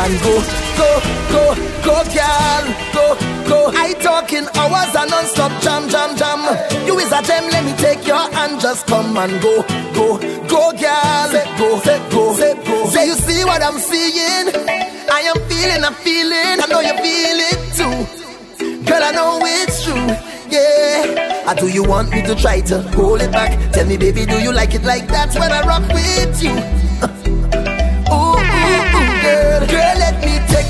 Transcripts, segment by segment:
and go, go, go, go, girl, go, go. I talking hours and non-stop jam, jam, jam. You is a gem, let me take your hand, just come and go, go, go, girl, say go, say go, say go. Say you see what I'm seeing? I am feeling, I'm feeling. I know you feel it too, girl. I know it's true. Yeah, or do you want me to try to hold it back? Tell me, baby, do you like it like that when I rock with you?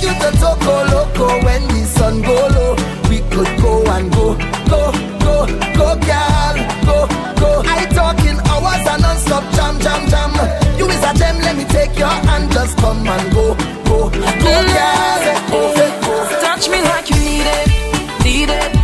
take you to Toco oh, Loco when the sun go low. We could go and go, go, go, go, girl, go, go. I talking hours and non-stop jam, jam, jam. You is a gem, let me take your hand, just come and go, go, go, mm. girl, go, go. Touch me like you need it, need it,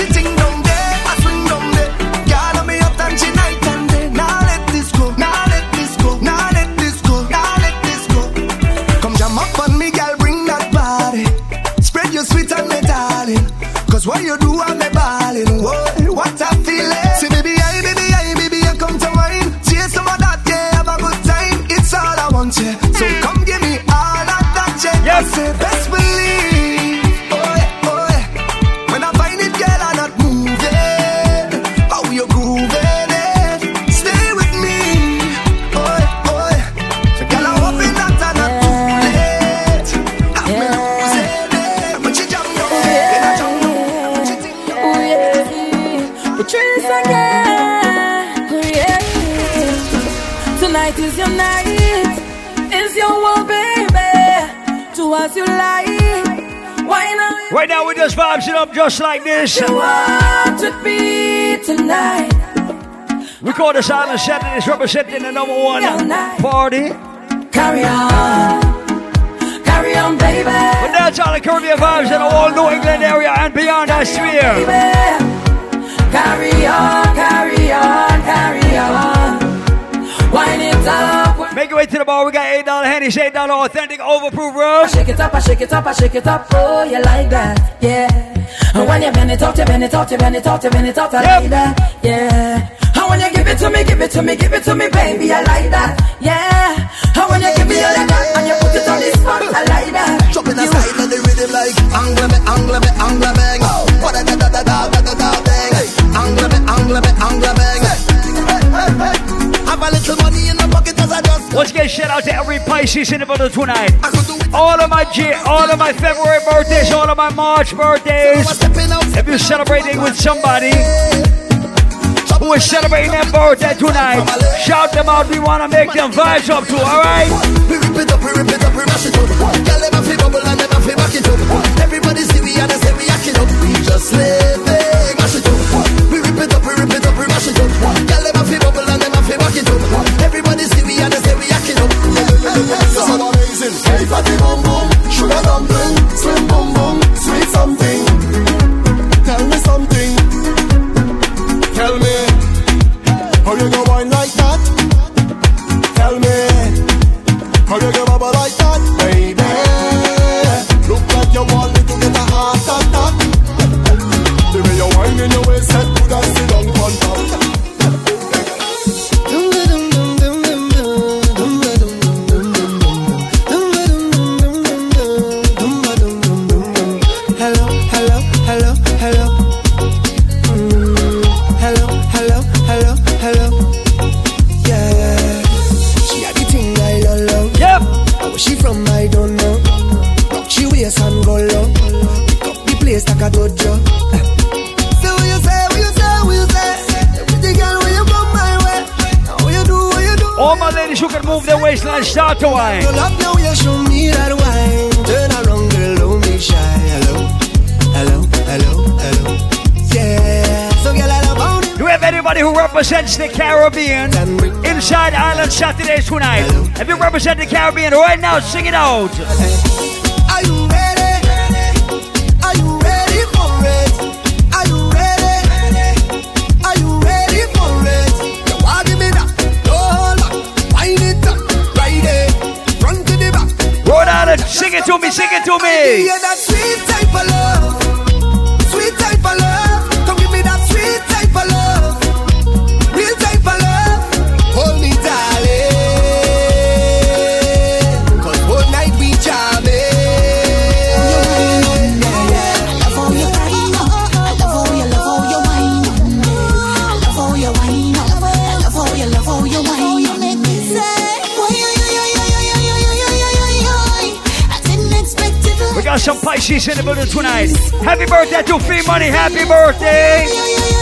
right there. Vibes it up just like this. To be tonight. We call this Island Saturdays representing the number one party. Carry on. Carry on, baby. But that's all the Caribbean vibes in the whole New England area and beyond sphere. Baby. Carry on, carry on, carry on. Wind it up. Make your way to the bar. We got $8 Henny's, $8 authentic overproof rose. Shake it up, I shake it up, I shake it up. Oh, you like that? Yeah. And when you bend it out, you bend it out, you bend it out, you bend it out, I Yep. like that. Yeah. And when you give it to me, give it to me, give it to me, baby, I like that. Yeah. And when you give me all of that and you put it on the spot, I like that. In the style of the rhythm like Angle me, angle me, angle bang oh. What a da da da da da da da bang Angle me, angle me, angle bang Have a little money in the pocket as I just Once again, shout out to every Pisces in the building tonight. I could do it All of my J, all of my February birthdays, all of my March birthdays. I'm stepping out If you're celebrating with somebody who is celebrating their birthday tonight, shout them out. We want to make them vibes up too, all right? We rip it up, we rip it up, we mash it up Girl, never feel bubble and never feel back it up Everybody see we and say we act it up We just living, mash it up We rip it up, we rip it up, we mash it up Girl, never feel bubble and never feel back it up So amazing Hey, fatty bum bum, sugar dumpling. Slim bum bum, sweet something. Tell me something. Tell me. How you go wine like that? Tell me. How you get bubble like that, baby? represent the Caribbean right now. Sing it out. Are you ready? Are you ready for it? Are you ready? Are you ready for it? You want give me that? No hold Wind it up, ride it, run to the back. Roll out and sing it to me, sing it to me. she's in the building tonight. Happy birthday to Fee Money. Happy birthday.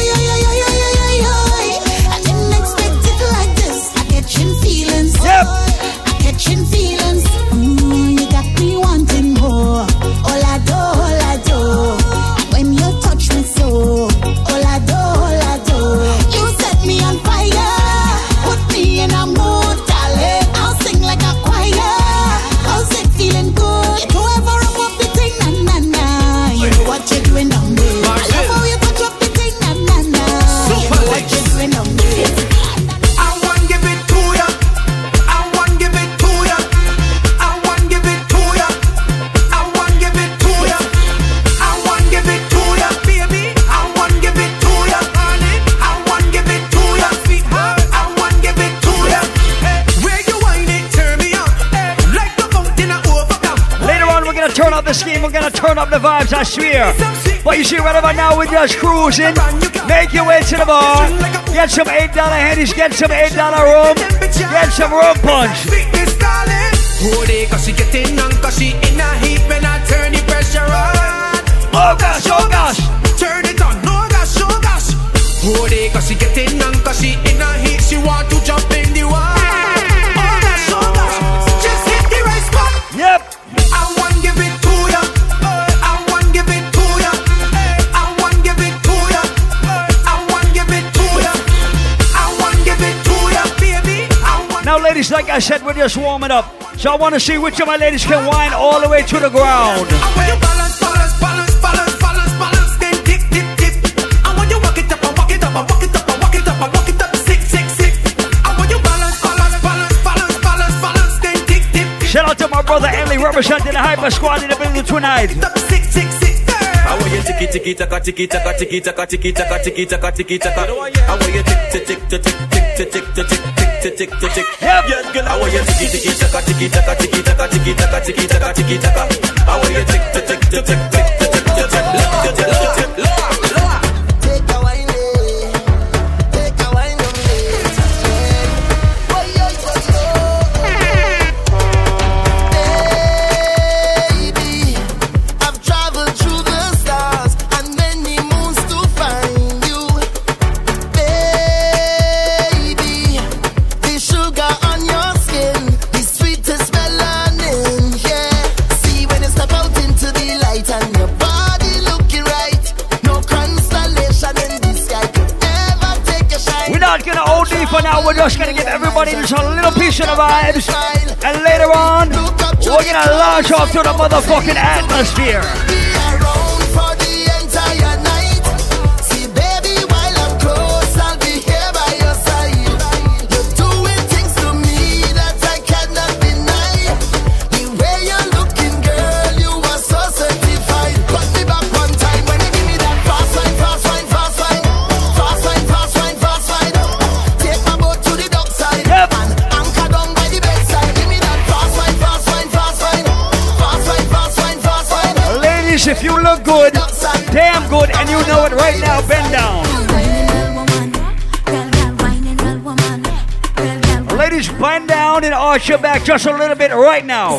I swear. But you see, right about now, we're just cruising. Make your way to the bar. Get some $8 handies, get some $8 rum, get some rum punch. Oh, they she getting on, she in a heat when I turn the pressure on. Oh gosh, oh gosh. Turn it on, oh gosh, oh gosh. Oh, they she getting on, cause she in a heat, she want to jump in. like I said, we're just warming up. So I want to see which of my ladies can wind all the way to the ground. Shout out to my brother Emily representing the Hyper Squad in the building tonight. I want you tiki tiki taka tiki taka tiki taka tiki taka tiki taka tiki taka. I want you tick tick tick tick tick tick tick tick tick tick tick tick tick. yeah girl. I want you tiki tiki taka tiki taka tiki taka tiki taka tiki taka tiki taka. I want you tick tick tick tick tick tick. motherfucking just a little bit right now.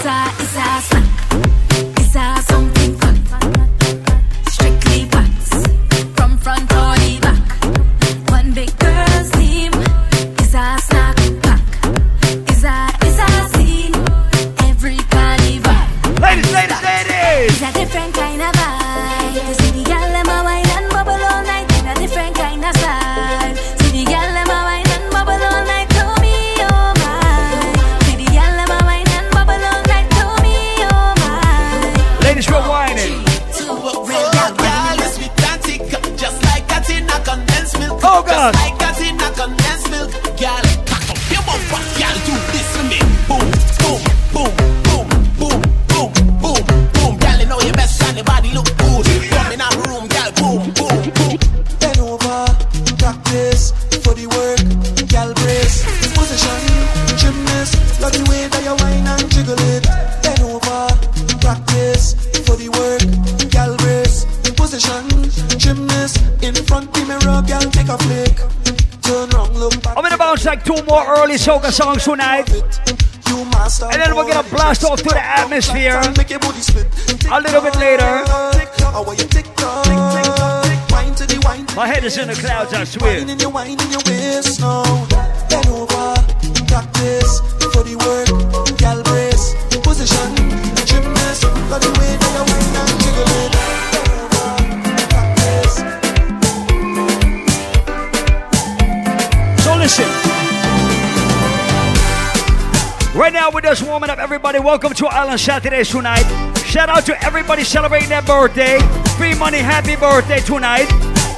Carl on today tonight. Shout out to everybody celebrating their birthday. Free money, happy birthday tonight.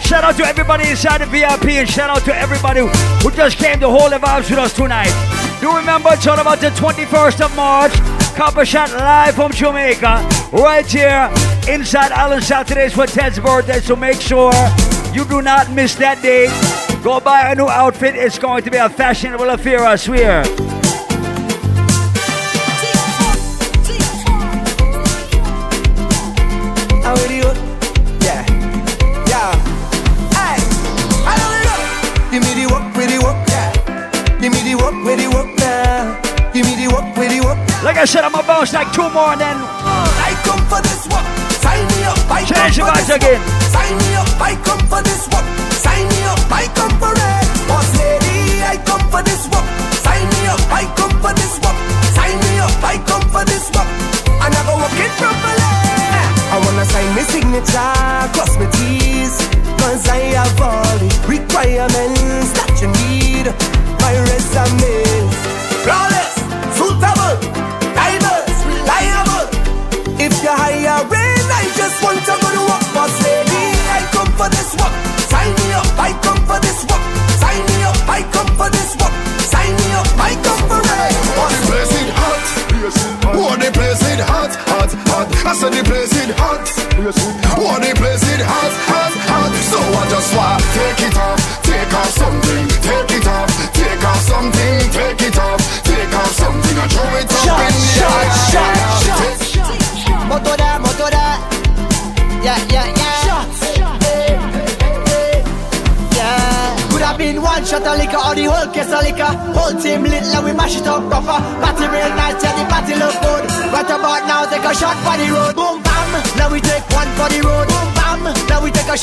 Shout out to everybody inside the VIP and shout out to everybody who just came to hold the vibes with us tonight. Do remember it's all about the 21st of March. Copper Shot live from Jamaica, right here inside Island today's for Ted's birthday. So make sure you do not miss that date. Go buy a new outfit. It's going to be a fashionable affair, I swear. goes like two more and then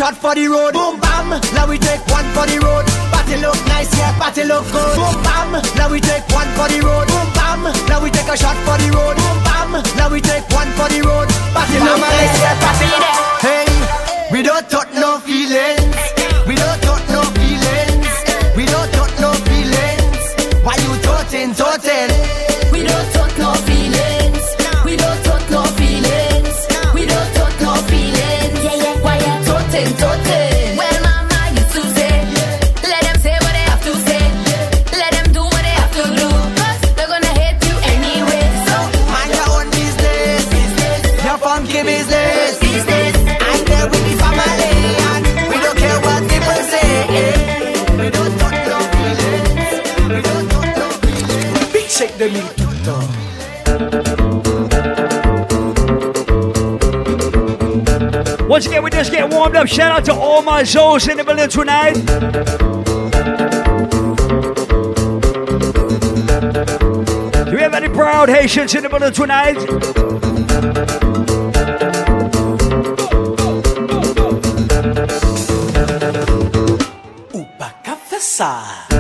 shot for the road. Boom bam, now we take one for the road. Party look nice, yeah, party look good. Boom bam, now we take one for the road. Boom bam, now we take a shot for the road. Boom bam, now we take one for the road. Party look nice, yeah, party there. Hey, we don't talk no feelings. We don't talk no feelings. We don't talk no feelings. Why you talking, talking? 2000 tout le temps. Once again, we just get warmed up. Shout out to all my Zoes in the building tonight. Do we have any proud Haitians in the building tonight? Sa.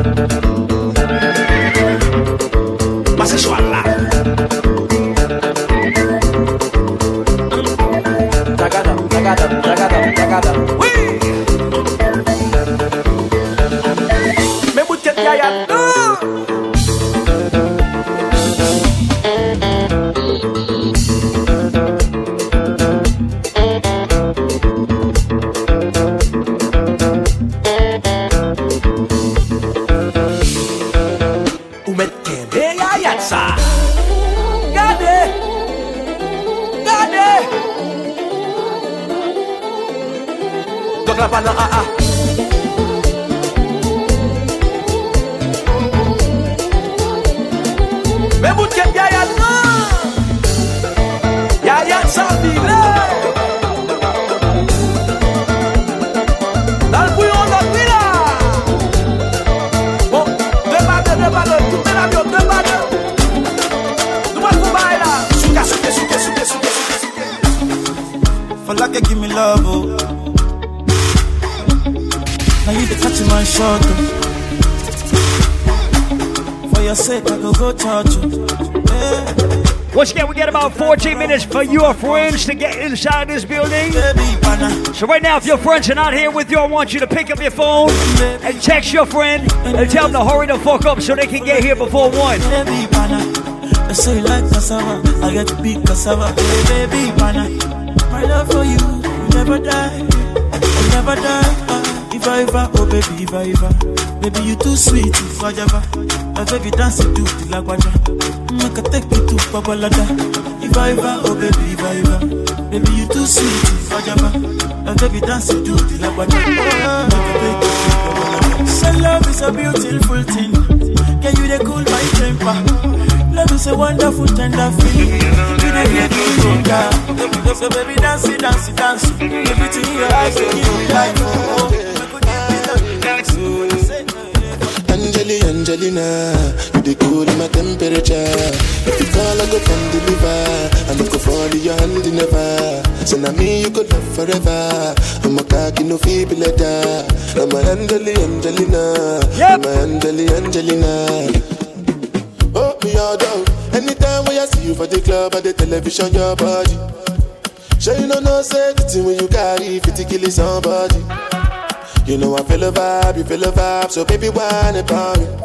Friends to get inside this building. So right now, if your friends are not here with you, I want you to pick up your phone and text your friend and tell them to hurry the fuck up so they can get here before 1. I say like cassava, I get to be cassava. Hey, baby. My love for you will never die, will never die. If oh baby, ever, baby you too sweet, if I ever, baby dance to the lagwaja. Make I take you to Babalada. Ever, oh baby, ever, baby you too sweet, if I ever, baby dance to the lagwaja. Make I take you to Babalada. Love is a beautiful thing. Can you cool my temper? Love is a wonderful, tender feeling. You me go down. So baby, dance dance dance. Everything in your eyes, me life. Oh, Angelina, you the cool in my temperature. If you call, I go come deliver. I no go fall in your hand never. So now me you could love forever. I'm a cocky no feeble letter. I'm a Angeli, Angelina. I'm a Angeli, Angelina. Oh, me all down. Anytime when I see you for the club or the television, your body. Sure you know no safety when you carry 50 kill somebody. You know I feel a vibe, you feel a vibe, so baby whine about me.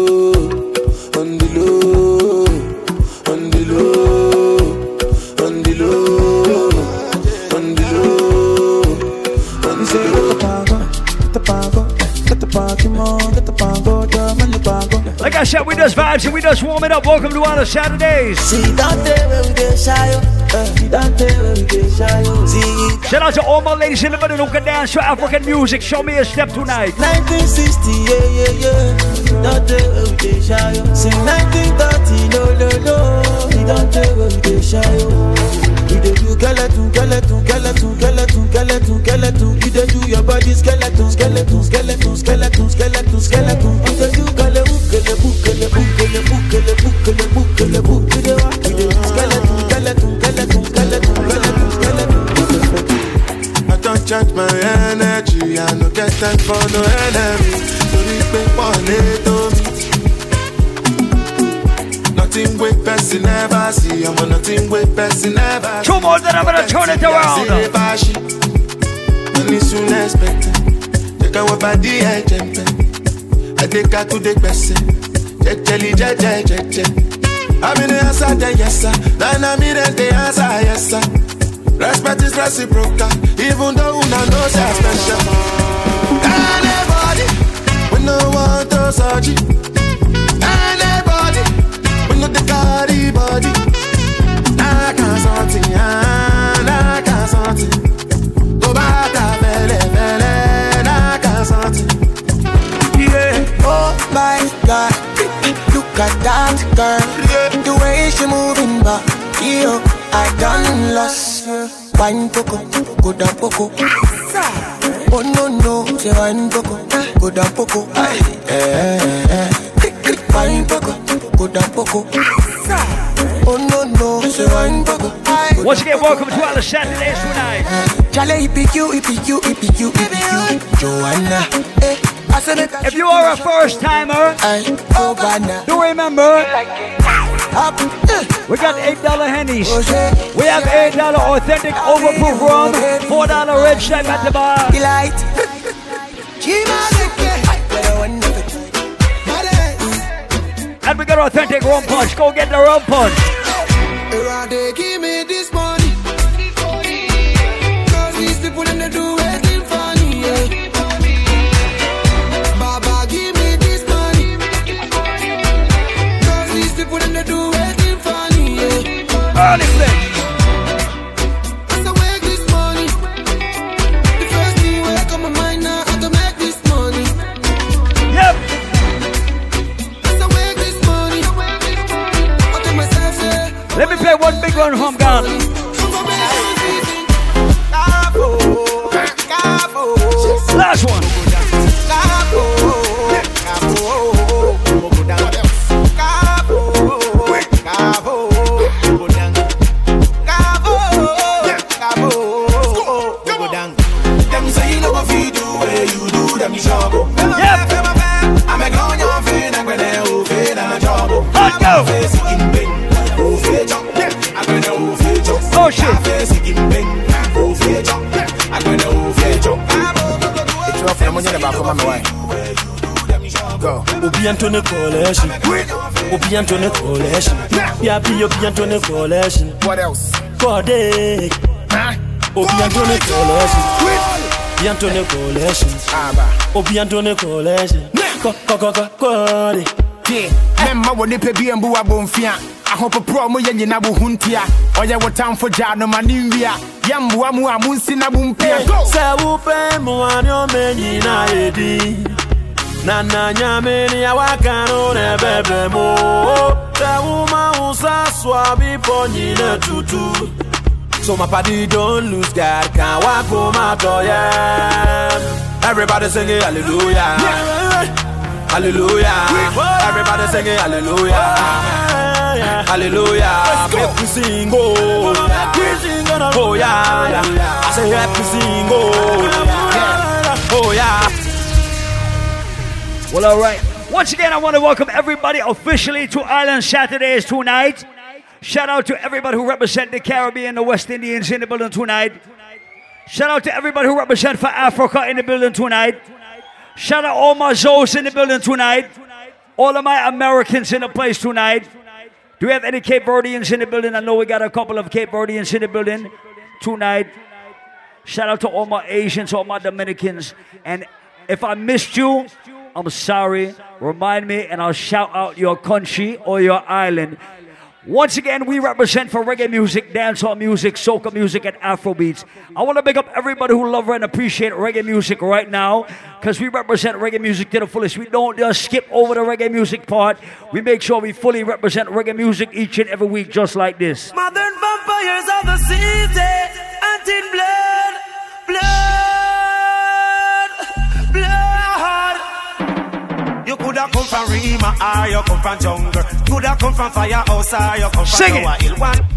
we just vibes and we just warming up. Welcome to our Saturdays. Uh, oh. Shout out to all my ladies in the middle who can dance to African music. Show me a step tonight. 1960, yeah, yeah, yeah. Where we get shy, oh. Sing 1930, no, no, oh. You dey dey dey don't my energy, I no get time for no enemy. Torí pé pọ̀ lé tó mi. Nothing wey person never see, ọmọ nothing wey person never. Two more that I'm gonna turn it around. Money soon expected. Jẹ́ ká wọ́n bá dí ẹ̀jẹ̀ pẹ́. Adéka tó dé gbẹ̀sẹ̀. Jẹ́jẹ́lì jẹ́jẹ́ jẹ́jẹ́. Àmì ní answer the yes sir. Nine mi dem dey answer yes sir. Respect is reciprocal, even though una know say I special. Anybody, we no want to surgery. Anybody, we no dey carry body. Nah, can't something, nah, can't something. Tó bá ta fẹ́lẹ́ fẹ́lẹ́, nah, can't something. Yeah. Oh my God, look at that girl. The way she moving back, yo, oh, I done lost. Wine poco, go down poco. Oh no no, say wine poco, go down poco. Aye, eh, eh, eh. Wine poco, go down poco. Oh no no, say wine poco. Once again, welcome to our Saturdays tonight. Chale, EPQ, EPQ, EPQ, EPQ. Joanna, eh. I said it. If you are a first timer, Obana. do remember Up, eh. we got eight dollar hennies. We have eight dollar authentic overproof rum, four dollar red stripe at the bar. Delight. And we got authentic rum punch. Go get the rum punch. Yeah. bientôt ne collège. Oh, au bientôt ne collège. Yapi, au bientôt ne collège. What else? Codé. Au bientôt ne collège. Bientôt ne collège. Au bientôt ne collège. Codé. Même ma wode pe bien boua bonfia. ahopoporo a moyɛ nyina bo ho ntia ɔyɛ wo tamfo gyaa no ma ne nwia yɛmmoa mu a monsi na bo mpia sɛ wopɛ mmoa ne ɔma nyinaa ɛdi na nyame ne awaka no na ɛbɛbɛ mu sɛ woma wo sa nyina tutu So my party don't lose God, can't walk home out yeah. Everybody singing hallelujah, hallelujah. Everybody singing hallelujah, hallelujah. Make we sing oh, oh yeah. I say happy sing oh, oh yeah. Well, all right. Once again, I want to welcome everybody officially to Island Saturdays tonight. Shout out to everybody who represent the Caribbean, the West Indians in the building tonight. Shout out to everybody who represent for Africa in the building tonight. Shout out all my Zoes in the building tonight. All of my Americans in the place tonight. Do we have any Cape Verdeans in the building? I know we got a couple of Cape Verdeans in the building tonight. Shout out to all my Asians, all my Dominicans. And if I missed you, I'm sorry. Remind me and I'll shout out your country or your island. Once again, we represent for reggae music, dancehall music, soca music, and Afrobeats. I want to big up everybody who love and appreciate reggae music right now because we represent reggae music to the fullest. We don't just skip over the reggae music part. We make sure we fully represent reggae music each and every week, just like this. Modern vampires of the city, hunting blood, blood, coulda come from Rema or you come from jungle. Coulda come from firehouse or you come from Sing it. Tower Hill. One,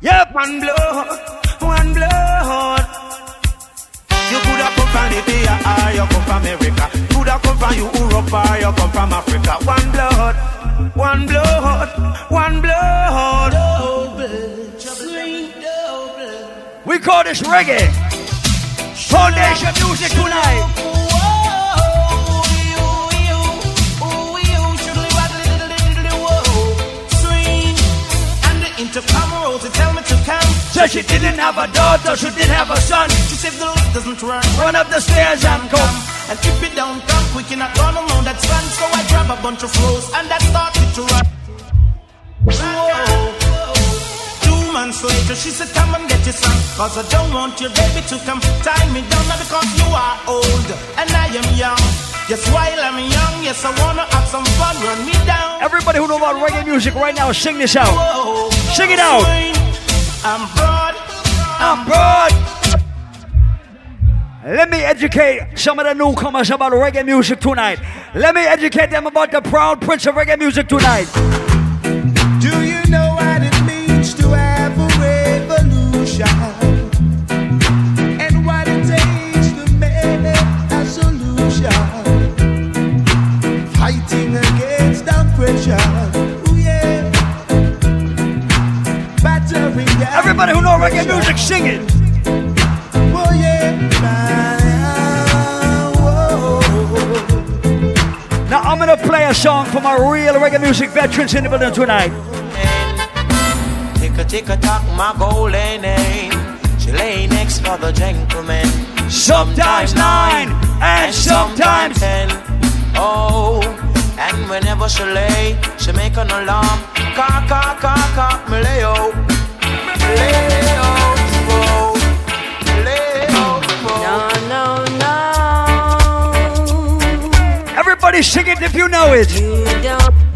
Yep. one blood, one blood. You coulda come from Libya or you come from America. Coulda come from Europe or you come from Africa. One blood, one blood, one blood. We call this reggae. Foundation music tonight. Intercom rolls and tell me to come. Said she didn't have a daughter, she did have a son. She said the lift doesn't run. Run up the stairs and come. And if it don't come, we cannot run alone. That's run. So I grab a bunch of flows and I started to run. Whoa. Two months later, she said, Come and get your son. Cause I don't want your baby to come tie me down. Not because you are old and I am young. Yes, while I'm young, yes, I wanna have some fun. Run me down. Everybody who know about reggae music right now, sing this out. Whoa. Sing it out. I'm broad. I'm broad. Let me educate some of the newcomers about reggae music tonight. Let me educate them about the proud prince of reggae music tonight. Reggae music, sing it. Oh, yeah. Now I'm gonna play a song for my real reggae music veterans in the building tonight. Tick a tick a tock, my golden name. She lay next for the gentleman. Sometimes nine and sometimes ten. Oh, and whenever she lay, she make an alarm. Cock, cock, cock, cock, me lay out. Everybody sing it if you know it.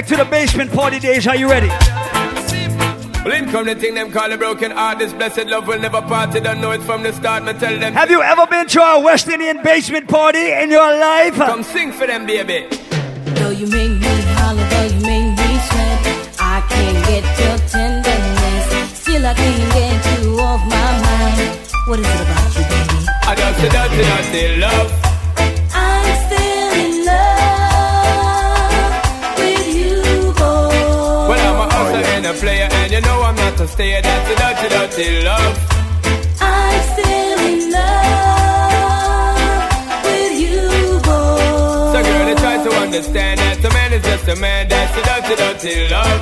Back to the basement party days. Are you ready? Well, in come the thing them call a broken heart. This blessed love will never part. They don't know it from the start. Me tell them. Have you ever been to a West Indian basement party in your life? Come sing for them, baby. Though you make me holler, though you make me sweat, I can't get your tenderness. Still, I can't get you off my mind. What is it about you, baby? I just a dirty, dirty love. You know I'm not a stayer. That's a dirty, dirty love. I'm still in love with you, boy. So, girl, they try to understand that a man is just a man. That's a dirty, dirty love.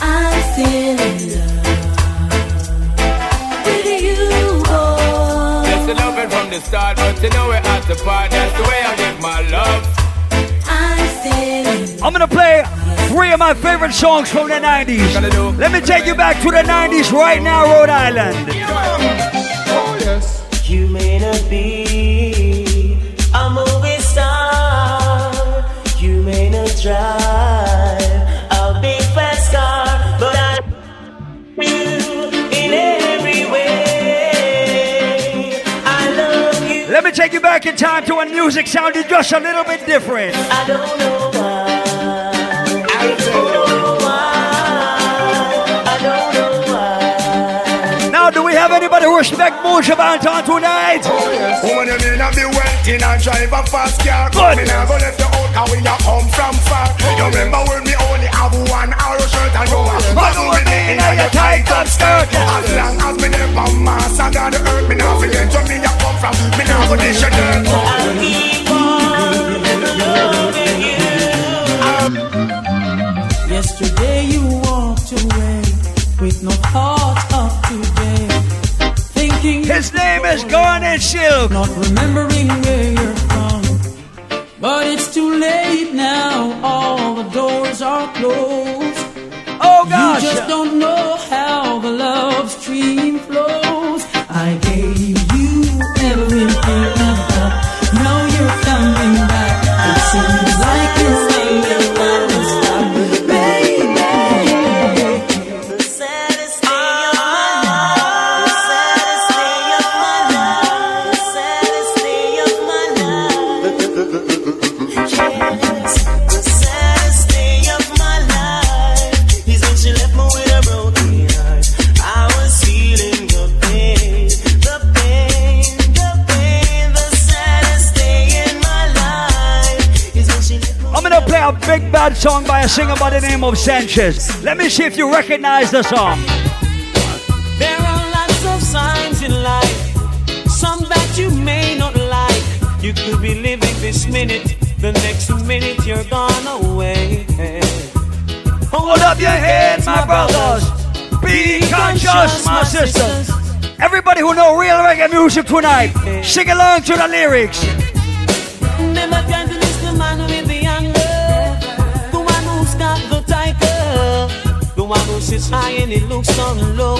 I'm still in love with you, boy. Just a loving from the start, but you know we're at the part. That's the way I give my love. I'm still in I'm gonna play three of my favorite songs from the 90s. Let me take you back to the 90s right now, Rhode Island. Oh, you may not be a movie star. You may not drive Let me take you back in time to when music sounded just a little bit different. I don't know why. I don't know why. I don't know why. Now, do we have anybody who respect Buju Banton tonight? Oh, Woman, you may not be wealthy and drive a fast car. Good. Me nah go left you out and we a come from far. You remember when me only have one arrow shirt and go a bottle with me in your tight up skirt. As long as me there from and down the earth, me nah forget where me a come from. Me nah go dish your dirt. I'll keep on loving you. Yesterday you walked away with no thought of today. Thinking His name is Garnet Silk. not remembering where you're from. But it's too late now, all the doors are closed. Oh gosh. You just don't know how the love stream flows. I gave you singer by the name of Sanchez. Let me see if you recognize the song. There are lots of signs in life, some that you may not like. You could be living this minute, the next minute you're gone away. Hold up your heads, my brothers. Be conscious, my sisters. Everybody who know real reggae music tonight, sing along to the lyrics. The one who sits high and he looks on low.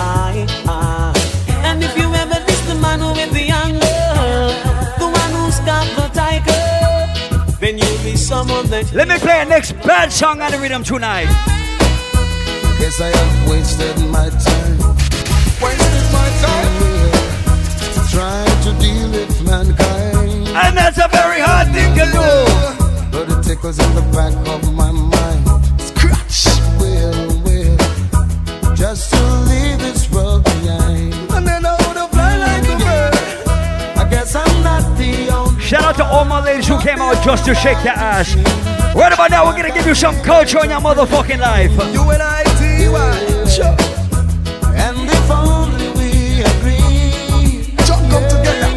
Aye, aye. And if you ever miss the man with the anger, the one who's got the tiger, then you'll be someone that. Let me play a next bad song on the rhythm tonight. Guess I have wasted my time. Wasted my time. Trying to deal with mankind. And that's a very hard thing to do. But it tickles in the back of my mind. Just to leave this world behind. And then I would have fly like a bird. I guess I'm not the only Shout out to all my ladies who came out just to shake their ass. Right about now, we're gonna give you some culture in your motherfucking life. You and I, Sure. And if only we agree. Jump up together.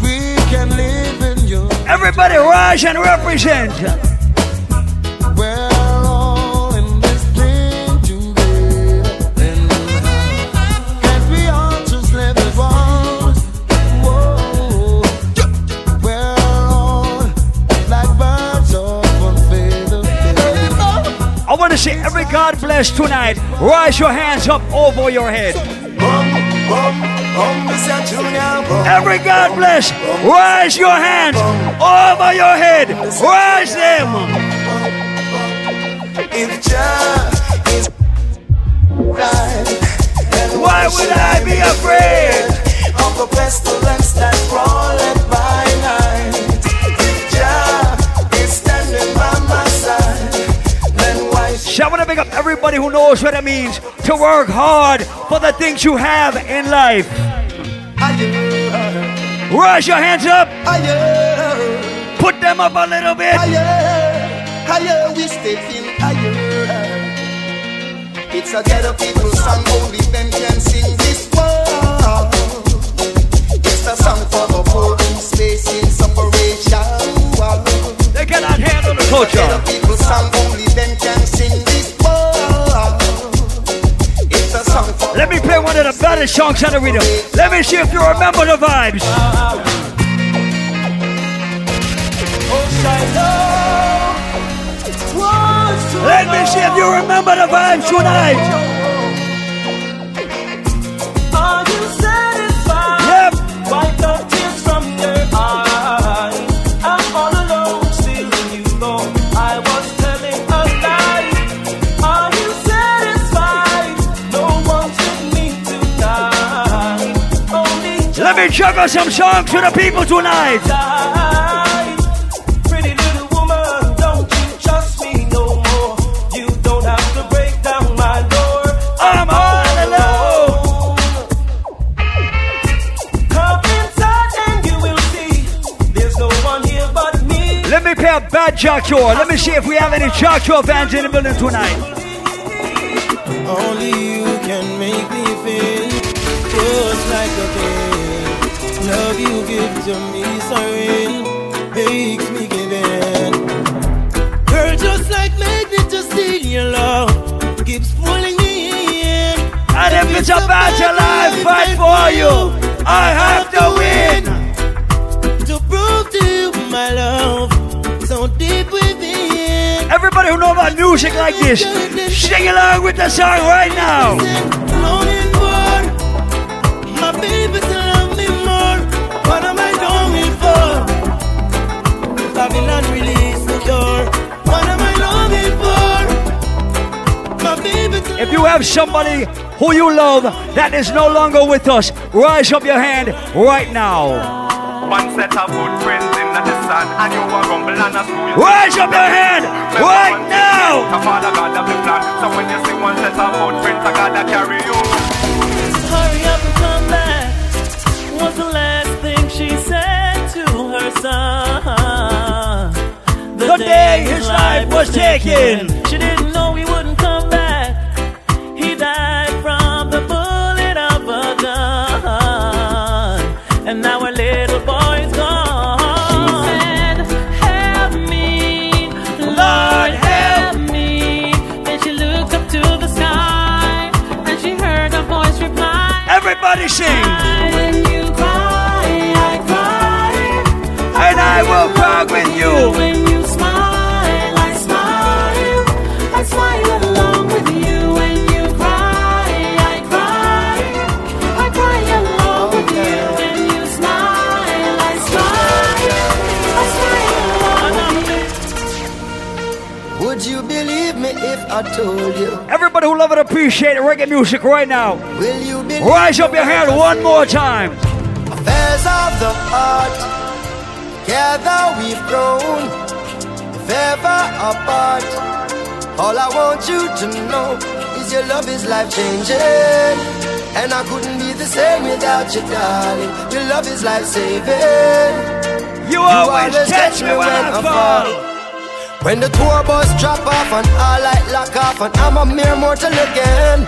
We can live in your. Everybody rise and represent. Tonight. Rise your hands up over your head. Every God bless. Rise your hands over your head. Rise them. If Jah is right, then Why would I be afraid of the pestilence that crawleth everybody who knows what it means to work hard for the things you have in life. Raise your hands up. Put them up a little bit. higher, higher, we stepping higher. It's a ghetto people song, only them can sing this one. It's a song for the poor in space in separation. They cannot handle the culture. Ghetto people song, only them can sing Let me play one of the baddest songs on the rhythm. Let me see if you remember the vibes. Let me see if you remember the vibes tonight. Let some songs to the people tonight. Pretty little woman, don't you trust me no more? You don't have to break down my door. I'm all alone. Come inside and you will see there's no one here but me. Let me play a bad Joshua. Let me see if we have any Joshua fans in the building tonight. Only you can make me feel just like. Love you give to me so real, makes me give in. Girl, just like magnet to steal your love, keeps pulling me in. And if it's a battle life, fight for you, I have to win. To prove to you my love, so deep within. Everybody who know about music like this, sing along with the song right now. Babylon release the door. What am I longing for? My baby If you have somebody who you love that is no longer with us, rise up your hand right now. One set of footprints in the sun, and you are rumble and a screw. Rise up your hand right now. The Father God of the plan. So when you see one set of footprints, I gotta carry you. hurry up and come back. Was the last thing she said to her son. The day his life was taken. She didn't know he wouldn't come back. He died from the bullet of a gun. And now our little boy's gone. She said, Help me, Lord, help me. Then she looked up to the sky and she heard a voice reply. Everybody sing. When you cry, I cry. And I will cry with you. I told you? Everybody who love and appreciate reggae music right now, Will you believe rise up your hand one more time. Affairs of the heart, together we've grown. If ever apart, all I want you to know is your love is life changing. And I couldn't be the same without you, darling. Your love is life saving. You always catch me when I fall. When the tour bus drop off and all light lock off and I'm a mere mortal again.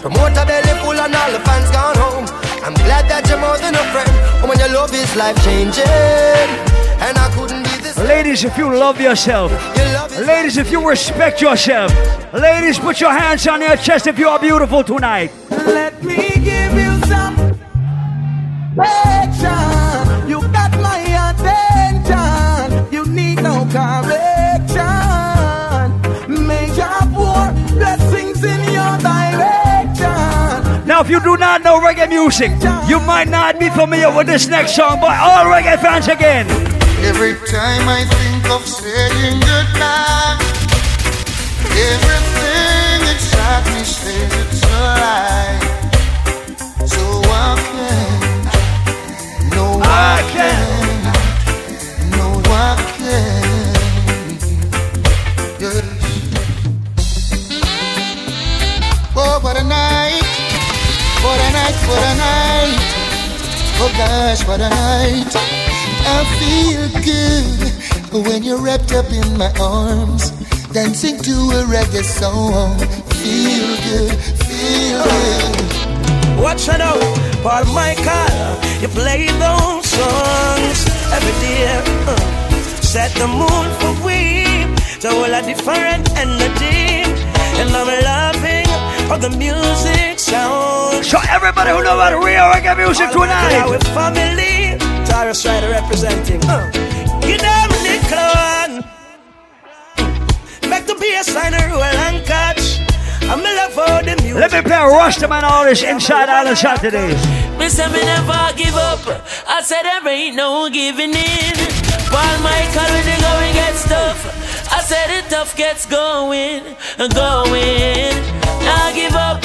Promoter belly full and all the fans gone home. I'm glad that you're more than a friend. And when your love is life changing, and I couldn't be this. Ladies, if you love yourself, ladies, if you respect yourself, ladies, put your hands on your chest if you are beautiful tonight. Let me give you some action. Now, if you do not know reggae music, you might not be familiar with this next song, but all reggae fans again. Every time I think of saying goodbye, Everything inside me says it's a lie. So I can't. No, I can't. What a night. Oh gosh, what a night. I feel good when you're wrapped up in my arms, dancing to a reggae song. Feel good, feel good. Watch it out, Paul Michael. You play those songs every day. uh. Set the mood for we to all a different energy. And I'm loving how the music sounds. So everybody who know about real reggae music tonight. With family, Tyrus Ryder representing. Uh. You know me, Nickelon. Make the bassline roll and catch. I'm in love for the music. Let me play Rastaman all this Inside Island Saturdays. Me say me never give up. I said there ain't no giving in. Paul Michael when they going get stuff. I said the tough gets going, and going. Now give up.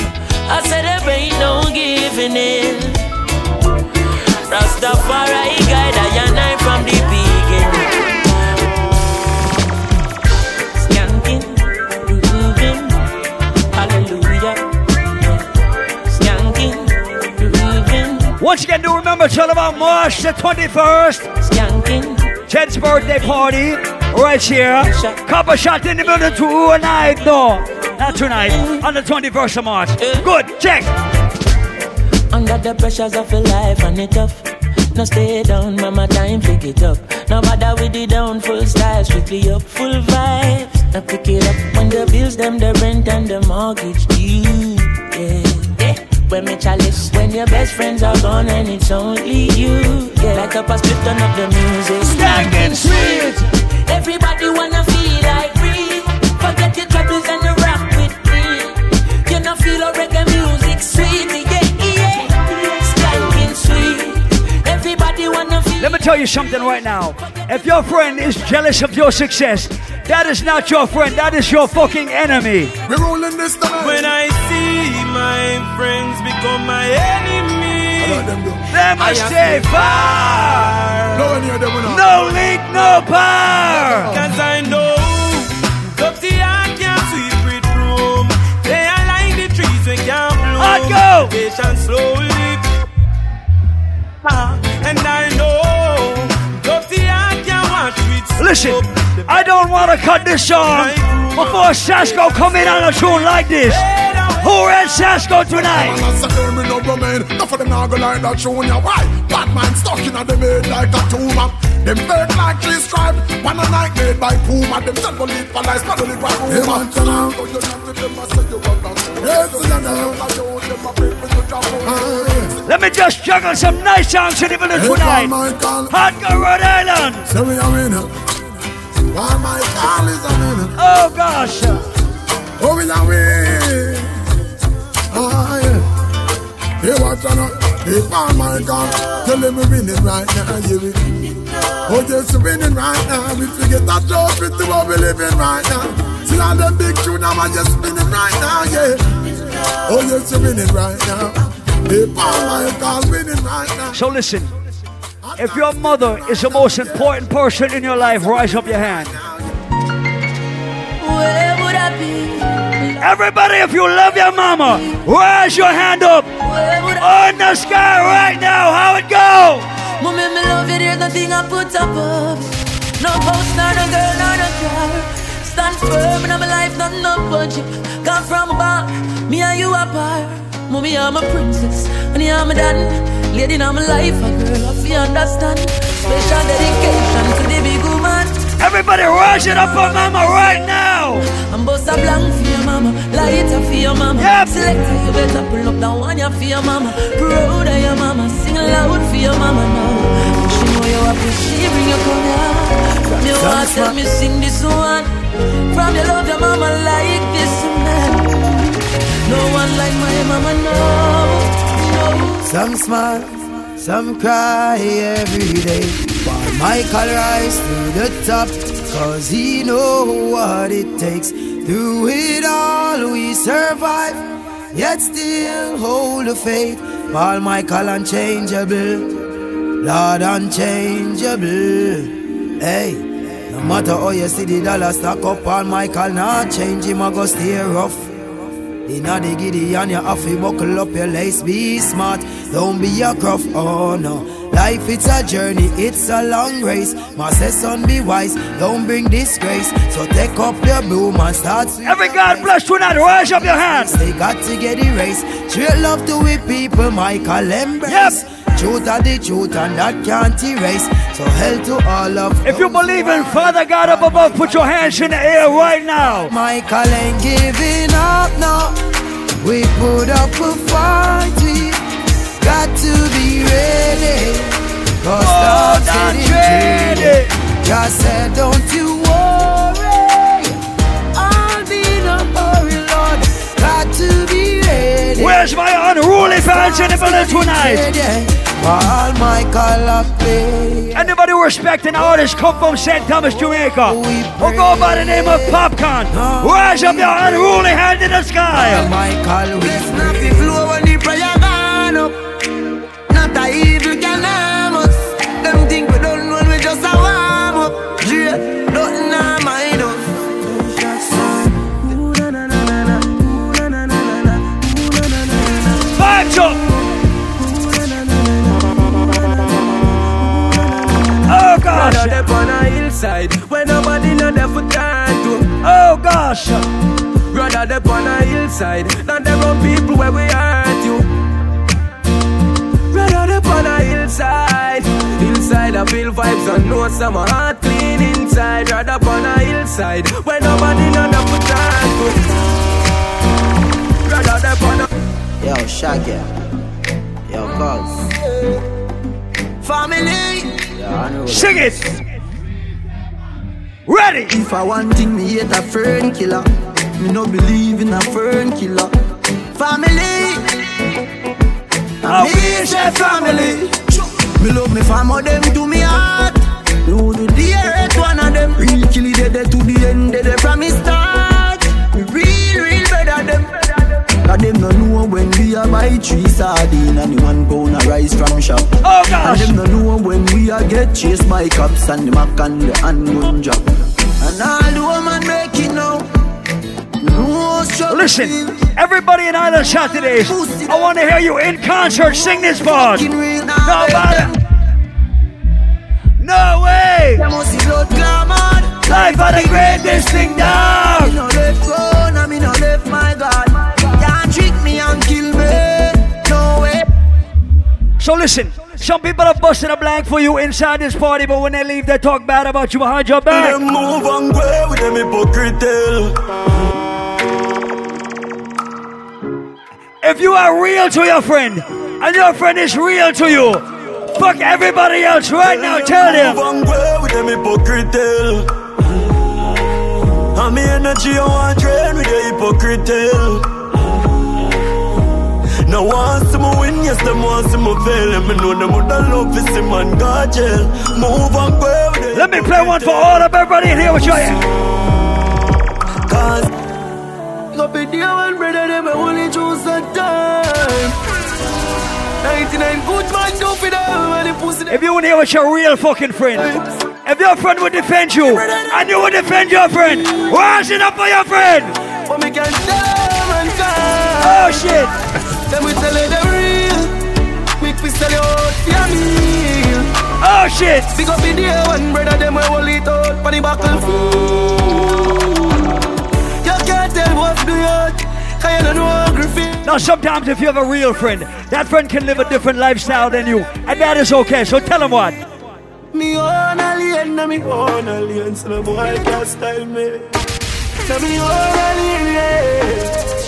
I said there ain't no giving in. Rastafari guide I and I from the beginning. Skanking, grooving, hallelujah. Skanking, grooving. Once again, do remember, tell about March the 21st. Skanking. Ted's birthday party, right here. Copper shot in the building tonight, no, not tonight, on the 21st of March. Good, check. Under the pressures of your life and it tough. Now stay down, mama, time pick it up. No bother with the down, full style, strictly up, full vibes. Now pick it up when the bills, them, the rent and the mortgage due. Yeah, yeah. When me chalice, when your best friends are gone and it's only you. Yeah, like a strip, turn up the music. Skanking sweet. Everybody wanna feel like free. Forget your Let me tell you something right now. If your friend is jealous of your success, that is not your friend, that is your fucking enemy. We're rolling this time. When I see my friends become my enemy, Them I stay far. No one here, them will. No link, no power. Cause I know dirty heart can't sweep with broom. They are like the trees we can't bloom. Hot go. Patient slowly. Ah, and I Listen, I don't want to cut this song before Sasko come in on a tune like this. Who read Sasko tonight? Man, I say, me no remain. Enough of them not go like that show ya. Why? Batman stuck in a them head like a tumor. Them fake like three stripe. One a night made by Puma. Them set for lead for lies, not only by rumor. Hey, man, turn on. So you not with them, I say you want that. Yes, you know. I show them a big with the job. Let me just juggle some nice songs in the middle tonight. Hot Girl Rhode Island. So we are winner. While my call is a winner. Oh gosh. Oh, we are winning. Ah, yeah. Hey, watch out. Hey, Paul Michael. Tell them we're winning right now. Yeah, we Oh, we're winning right now. We forget that trophy to what we living right now. See all them big tune, I'm just spinning right now, yeah. Oh, yes, we're winning right now. Hey, Paul Michael winning right now. So listen, if your mother is the most important person in your life, rise up your hand. Where would I be? Everybody, if you love your mama, raise your hand up. On the sky right now, how it go? Mommy, me love you, there's nothing I put above. No post, nor no girl, nor no car. Stand firm in my life, nothing no budget. Come from above, me and you apart. Mommy, I'm a princess, and I'm a daddy. Lady in my life, a girl, I feel understand. Special dedication to the big woman. Everybody rise it up for mama right now. I'm bust a blank for your mama, lighter for your mama. Yep. Selector, you better pull up that one you for your mama. Proud of your mama, sing loud for your mama now. She know you happy, she bring you come here. From your heart, tell me sing this one. From your love, your mama like this man. No one like my mama, no. Some smile, some cry every day. While Michael rise to the top, Cause he know what it takes. Through it all we survive, yet still hold the faith. Paul Michael unchangeable, Lord unchangeable. Hey, no matter how you see the dollar stack up, Paul Michael not change him, I go stay rough. Inna the giddy and you have to buckle up your lace, be smart, don't be a gruff, oh no. Life it's a journey, it's a long race. My say son be wise, don't bring disgrace. So take up your broom and start Every God bless you tonight, raise up your hands. They got to get erased. Straight love to we people, Michael embrace. Truth are the truth and that can't erase. So hell to all of If you believe in Father God up above, put your hands in the air right now. Michael ain't giving up, no. We put up a fight, we got to be ready. Cause Oh, getting ready. God said, don't you worry. I'll be a Lord. Got to be ready. Where's my unruly fans in the building tonight? While Michael up play. Anybody who respecting artists come from St. Thomas, Jamaica, or go by the name of Popcaan, raise up your unruly hand in the sky. On a hillside where nobody know there for turn to. Oh gosh. Rather up on a hillside than there are people where we hurt you. Rather up on a hillside, hillside I feel vibes and know some heart clean inside. Rather up on a hillside where nobody know there for turn to. Rather up on a Yo, Shaggy. Yo, cuz. Family. Sing it. Ready. If I want thing, me hate a fern killer. Me no believe in a fern killer. Family. Oh. Me is a family. Me love me family, them to me heart. You the dearest one of them. Real kill it dead to the end, dead from me start. Cause them no know when we a buy three sardine and one pound of rice from shop. Oh gosh. And them no know when we a get chased by cops and the mac and the handgun drop. And all the woman make it now. No. Listen, everybody in Island Saturdays, I want to hear you in concert sing this part. No matter. No way. Life are the greatest thing Me down. no left go, no me no left my God. So listen, some people are busting a blank for you inside this party, but when they leave, they talk bad about you behind your back. Them move and go with them hypocrite If you are real to your friend, and your friend is real to you, fuck everybody else right now. Tell them. Move and go with them hypocrite And me energy I want drain with the hypocrite Now want some win, yes, them want some fail And me know them would love to see man go jail Move and go Let me play one for all of everybody in here with you. Cause Go be the one brother them I only choose a time 99 good man do for them and the pussy If you in here with your real fucking friend, if your friend would defend you, and you would defend your friend, rise it up for your friend. But me can tell tell Oh shit. Them we tell you the real Quick we sell you out for your meal Oh shit. Big up in the one brother them we hold it out for the battlefield You can't tell what's good Cause you don't know Griffin Now sometimes if you have a real friend, that friend can live a different lifestyle than you, and that is okay. So tell him what. Me own alien, na me own alien So no boy can't style me Na me own alien, yeah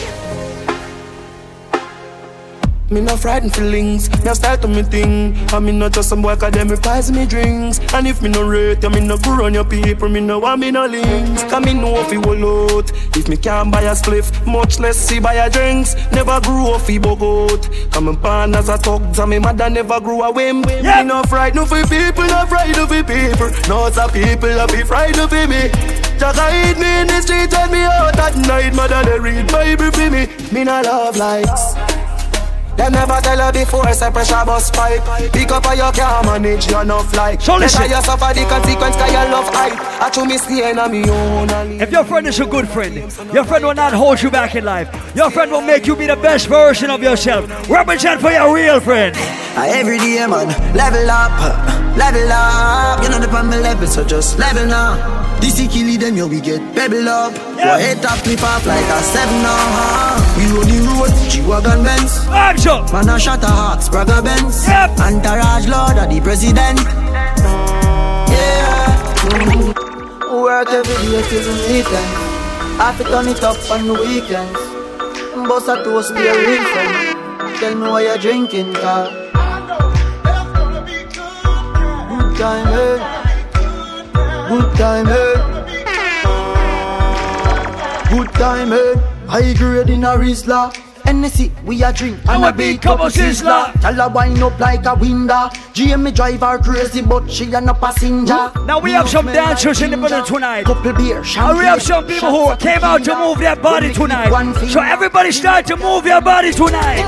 Me no frightened feelings, me a style to me thing. And me not just some boy cause them replies me drinks. And if me no rate, you me no go run your people, me no want me no links. Cause me know if he will out. If me can't buy a spliff, much less see buy a drinks. Never grew up fi bogot. Come and born as a thugs and me mother never grew a whim. Me no frightened for people, no frightened for people. No some people a be frightened for me. Just hide me in the street and me out at night. Mother they read Bible for me. Me no love likes. Them never tell her before, say pressure bus pipe. Pick up or you can't manage, you enough like. So listen. Better you suffer the consequence, cause you love hype. I chew me staying on me own. If your friend is a good friend, your friend will not hold you back in life. Your friend will make you be the best version of yourself. Represent for your real friend. Every day, man, level up, level up. You know the on my level, so just level now. This is killing them, yo, we get pebble up. Yeah. Your head top flip off like a seven now. We on the road, G-Wagon Benz. Arms up. Man, a shot a heart, Spragga Benz. Yep. Entourage Lord of the President. Yeah. Work every day till the weekend. I fi turn it up on the weekends. Boss a toast, be a real friend. Tell me why you're drinking, car. Good time, eh? Good time, eh? Good time, eh? High grade in a Rizla. Hennessy, we a drink and a big cup of sizzler. Tell her wind up like a window. Jamie drive her crazy, but she a no passenger. Now we have some dancers in the building tonight. Couple beer, And we have some people who came out to move their body tonight. So everybody start to move your body tonight.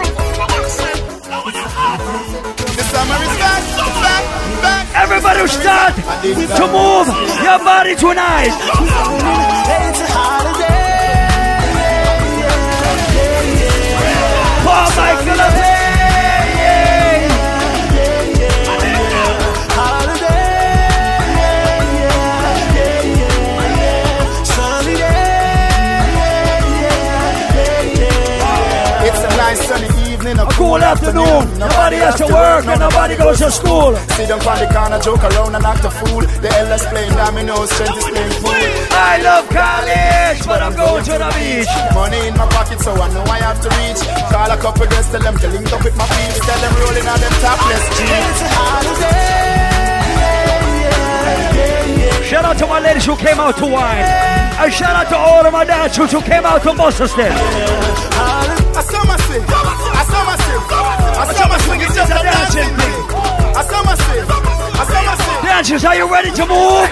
The summer is back, back, back. Everybody start to move your body tonight. It's a holiday. Paul Michael It's a nice sunny evening, A cool afternoon. Nobody has to work and nobody goes to school. See them on the corner, joke around and act a fool. The elders playing dominoes, strength is playing pool. I love college, but I'm going to the beach. Money in my pocket, so I know I have to reach. Call a couple girls, tell them to link up with my peeps. Tell them rolling on them topless jeans. Shout out to my ladies who came out to wine. And shout out to all of my dancers who came out to bust a step. I saw myself. I saw myself. I saw myself. It's just a dancing thing. I saw myself. I saw myself. Dancers, are you ready to move?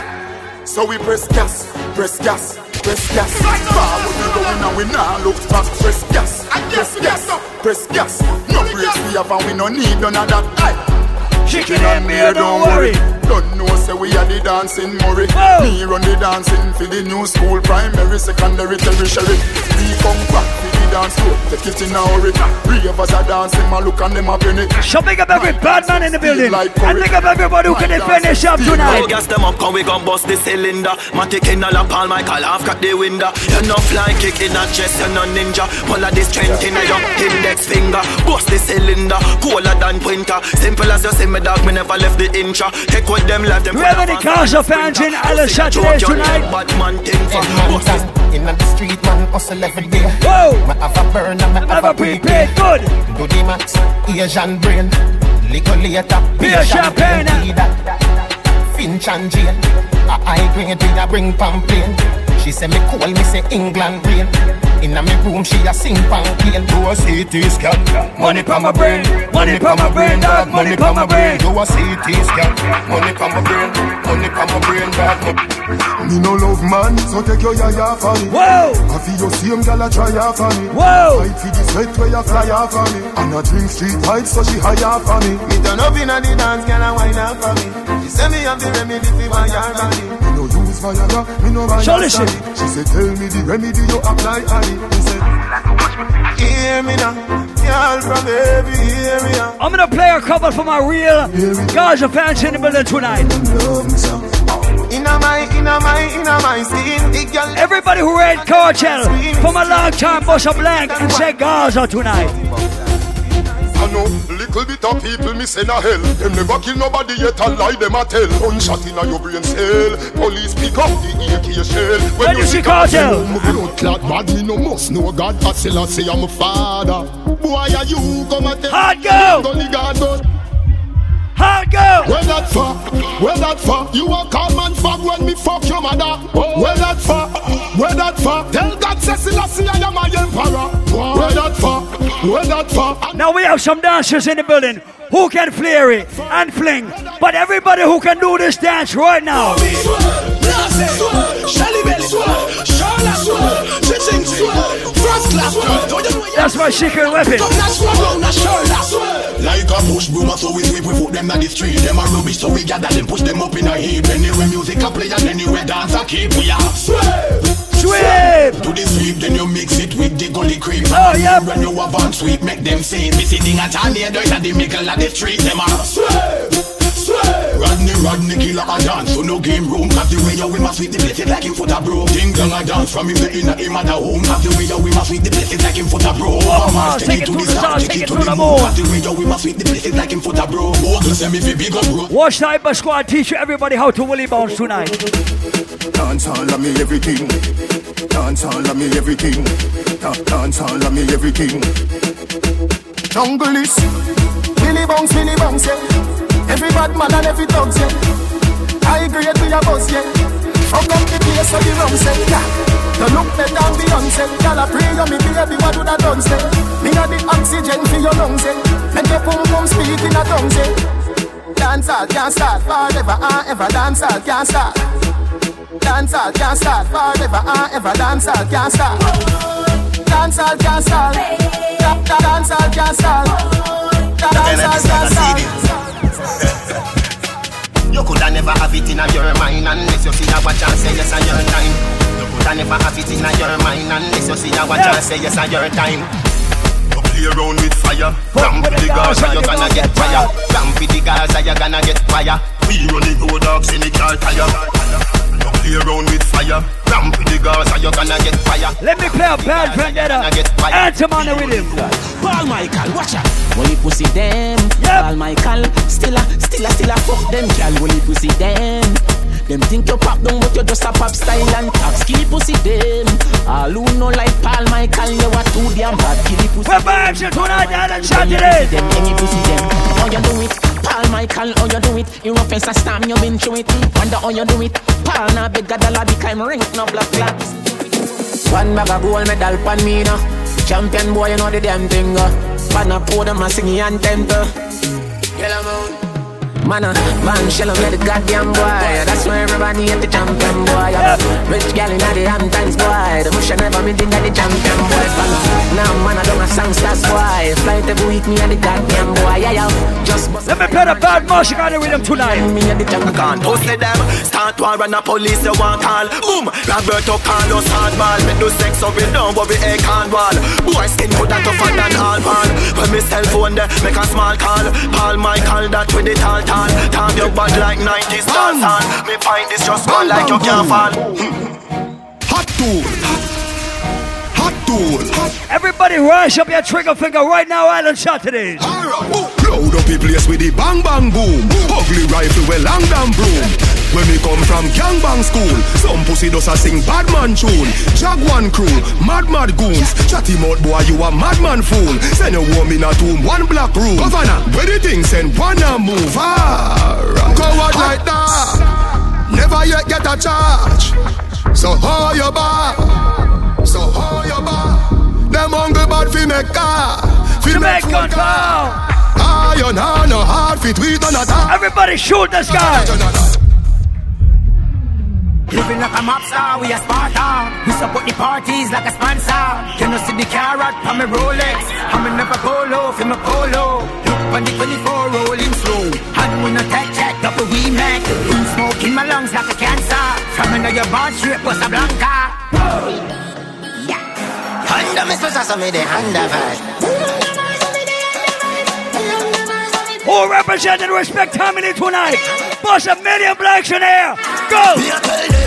So we press gas, press gas, press gas. Forward we going and we now look back. Press gas, press gas, press gas. No brakes we have and we no need none of that. Aye. Chicken and beer, don't worry. Don't know say we are the dancing Murray. Me run the dancing for the new school, primary, secondary, tertiary. We come back dance floor, take it in a hurry. Three of us are dancing, my look and them a penny. So big up every bad man in the building. And big up everybody who can defend themselves Oh, tonight. gas them up, come we gon' bust the cylinder. Matic in a la palm, Michael half cut the window. You're no fly kick in a chest, you no ninja. Pull of the strength in your index finger. Bust the cylinder, cooler than winter. Simple as you see me dog, me never left the incha. Take what them life, them We have any Gaza fans in Island Saturdays tonight? Batman thing for bust this In the street, man, hustle every day. Whoa! Me have a burn and me have a prepaid. Good. Do the max, Asian brain. Liquor later, Beer champagne. Finch and Jane. A high grade, we a bring pamphlet. She say me cool, me say England rain. Inna me room, she a sing pamphlet. Do a CT scan, money pa my brain. Money pa my brain, dog, money pa my brain. Do a CT scan, money pa my brain. Money pa my brain, dog. Me no love man, so take your yaya for me. Whoa! I feel your same gal a try off for me. Whoa! Fight for the sweat where you fly off for me. And I drink street vibes, so she high off for me. Me turn up inna the dance, girl a wine up for me. She say me have the remedy for my yard body. Use Viagra, me no So. She said, tell me the remedy you apply, honey. He said, Hear me now, y'all from every area. I'm gonna play a cover for my real Gaza fans in the building tonight. Inna my, inna my, inna my girl Everybody who read Kartel from a long time, bust a blank and say Gaza tonight. I know little bit of people me send a hell. Them never kill nobody yet a lie them a tell. Gunshot inna your brain cell. Police pick up the AK shell. When you see cartel. blood clot bad, me no must know God. I still say I'm a father. boy, are you come and tell Hard me girl. you gonna guard gun? Hard girl. Where that for? Where that for? You a call man fag when me fuck your mother. Where that for? Where that for? Tell God Selassie I am my emperor. Where that for? Where that for? Now we have some dancers in the building who can flare it and fling. But everybody who can do this dance right now. That's my secret weapon. Like a push broom, so we sweep, we put them on the street. Them a rubbish, so we gather them, push them up in a heap. Anywhere music a play and anywhere dance a keep. We are sweep, sweep. To the sweep, then you mix it with the gully creep. Oh, yeah. When you have on sweep, make them see. Me sitting at a near dirt at the middle of the street. Them a sweep, sweep. Rodney, Rodney, killer a dance, so no game room. Cause the way you we must sweep the place it like him foot a bro. King Kong a dance from him the inner him at the home. Cause the way you we must sweep the place it like him foot a bro. Oh, Mama, oh, take it to the start, take it to the moon. Cause the way you we must sweep the place it like him foot a bro. Oh, Bogle say me fi big up bro. Watch Sniper Squad teach everybody how to willy bounce tonight. Dance all of me everything. Dance all of me everything. Da- Dance all of me everything. Jungle is Billy bounce, Billy bounce, yeah. Every bad man and every dog, yeah. I agree with your boss, yeah. Fuck up the place so the rum say, yeah. You look better than Beyonce. Girl, I pray you me baby, what would I done say? Me got the oxygen for your lungs, yeah. Make your pum pum speak in a tongue, yeah. Dance all can't start forever and ever. Dance all can't start. Dance all can't start forever and ever. Dance all can't start. Dance all can't start. Da- da- Dance all can't start. Da- Dance all can't start. You coulda never have it in your mind unless you see a watch and say yes on your time. You coulda never have it in your mind unless you see a watch and say yes on your time. Play around with fire, ramp with the Gaza, you're gonna get fire. Ramp with the Gaza, you're gonna get fire. We running road dogs in the car tire. You play around with fire, ramp with the Gaza, you gonna get fire. Let me play a bad vendetta. Anthem on the rhythm. Paul Michael, watch out. When you pussy them, Paul Michael, still a, still a, still a fuck them, girl. When you pussy them, them think you pop down, but you just a pop style and top skinny pussy them. All who know like Paul Michael, you are too damn bad. Killy pussy. Put my action tonight, down and shut it in. them, when you pussy them, how you do it? Paul Michael, how you do it? You rough as a stam, you been through it. Wonder how you do it? Paul now a dollar become ring, no black flags. One bag of gold medal pan me now. Champion boy, you know the damn thing. Uh. Pan a pour them a sing anthem. Uh. Yellow moon. Man, uh, man, shell on the goddamn boy. That's why everybody hate the champion boy. Uh. Rich gal in the Hamptons boy. The bush I never meet in the champion boy. Now man, I don't a sound stars boy. Flight every week, me and the goddamn boy. Yeah, yeah. Just bust Let me play the bad music on the rhythm tonight. me and the champion Can't post them, start war and the police you want call Boom, Roberto Carlos hardball Make no sex so we don't worry a can wall Boy skin put that tougher than all ball When me cell phone there, make a small call Paul Michael that with the tall tall Time your bad like 90s dance hall Me find this just go like you can't fall Hot tool. Hot tool. Everybody rise up your trigger finger right now, Island Saturdays. Load up the place with the bang bang boom. Ugly rifle with long damn broom. When we come from gangbang school, some pussy does a sing bad man tune. Jaguan crew, mad mad goons. Chatty mouth boy, you a madman fool. Send a woman in a tomb, one black room. Governor, where the thing send one and move. Ah, go out like that. Never yet get a charge. So hold your back? So hold your back? Them hungry bad fi make car. Fi make gun car. Iron hand no hard fit we a that. Everybody shoot this guy. Living like a mob star, we a Sparta. We support the parties like a sponsor. Can you see the carrot from my Rolex? I'm a never polo, for my polo. Look on the 24 rolling slow. And we no tech check, double we make. Boom smoke in my lungs like a cancer. From under your bar straight, Costa Blanca. Hand me special, so me the hand of it. Who represented respect Tammany tonight? Bust a million blacks in here. Go.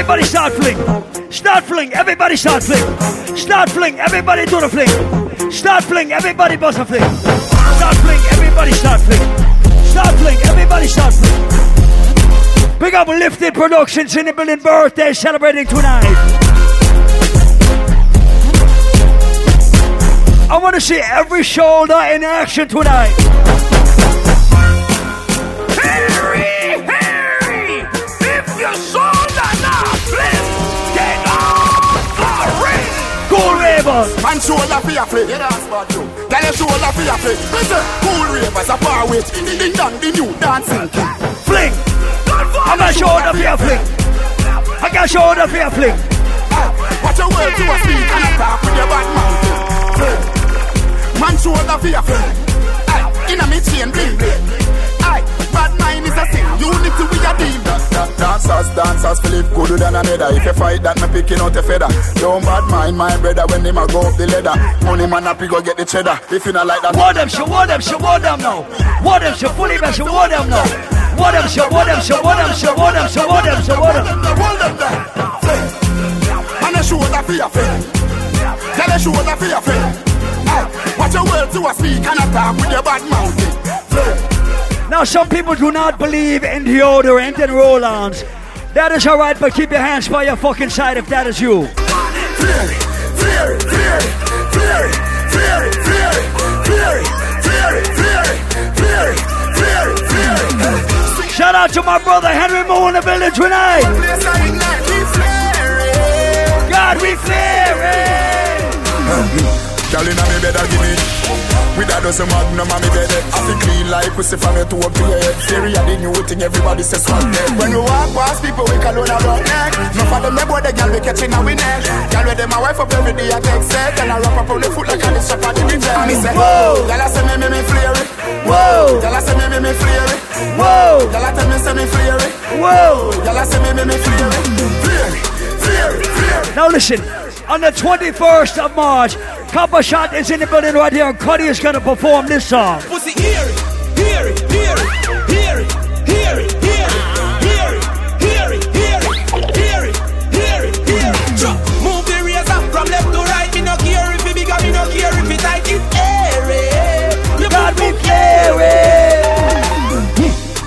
Everybody start fling. Start fling. Everybody start fling. Start fling. Everybody do the fling. Start fling. Everybody bust a fling. Start fling. Everybody start fling. Start fling. Everybody start fling. Big up Lifted Productions in the building birthday celebrating tonight. I want to see every shoulder in action tonight. Ravers. Man shoulder for your flick. Yeah, that's about you. Tell your shoulder for your flick. Listen, cool ravers a far away. Ding ding dong, the new dancing king. Fling. I got shoulder for your fling. I got shoulder for your fling. Ah, watch your words to a speak and attack with your bad mouth. Fling. Man shoulder for your flick. Aye, ah, inna me chain bling bling. Aye, bad mind is a sin. Unity we a deal. Dancers, dancers, Philip gooder than another. If you fight that, me picking out a feather. Don't bad mind my brother when him a go up the ladder. Money man happy go get the cheddar. If you not like that, What them, show what them, show what them now. What them, show fully best, show what them now. What them, show what them, show what them, show what them, show what them, show what them. Hold them there. Man a shoulder for your friend. Tell a shoulder for your friend. Aye, Watch your words to a speak and attack with your bad mouth. Now, some people do not believe in deodorant and roll-ons. That is alright, but keep your hands by your fucking side if that is you. Shout out to my brother Henry Moore in the village tonight. God, we give me With a dozen magnum on me bed. I feel clean like pussy from your toe up to your head Theory a the new thing everybody says swag dead When we walk past people we call on our neck. No for them me boy the girl we catching our neck. Girl with them a wife up every day I take set. And I wrap up on the foot like a this shop at the DJ Me say whoa. Girl I say me me me it. Whoa. Girl I say me me me it. Whoa. Girl I tell me say me it. Whoa. Girl I say me me me flare it. Flare it Flare it Flare it. Now listen, on the 21st of March, Copper Shot is in the building right here, and Cuddy is gonna perform this song.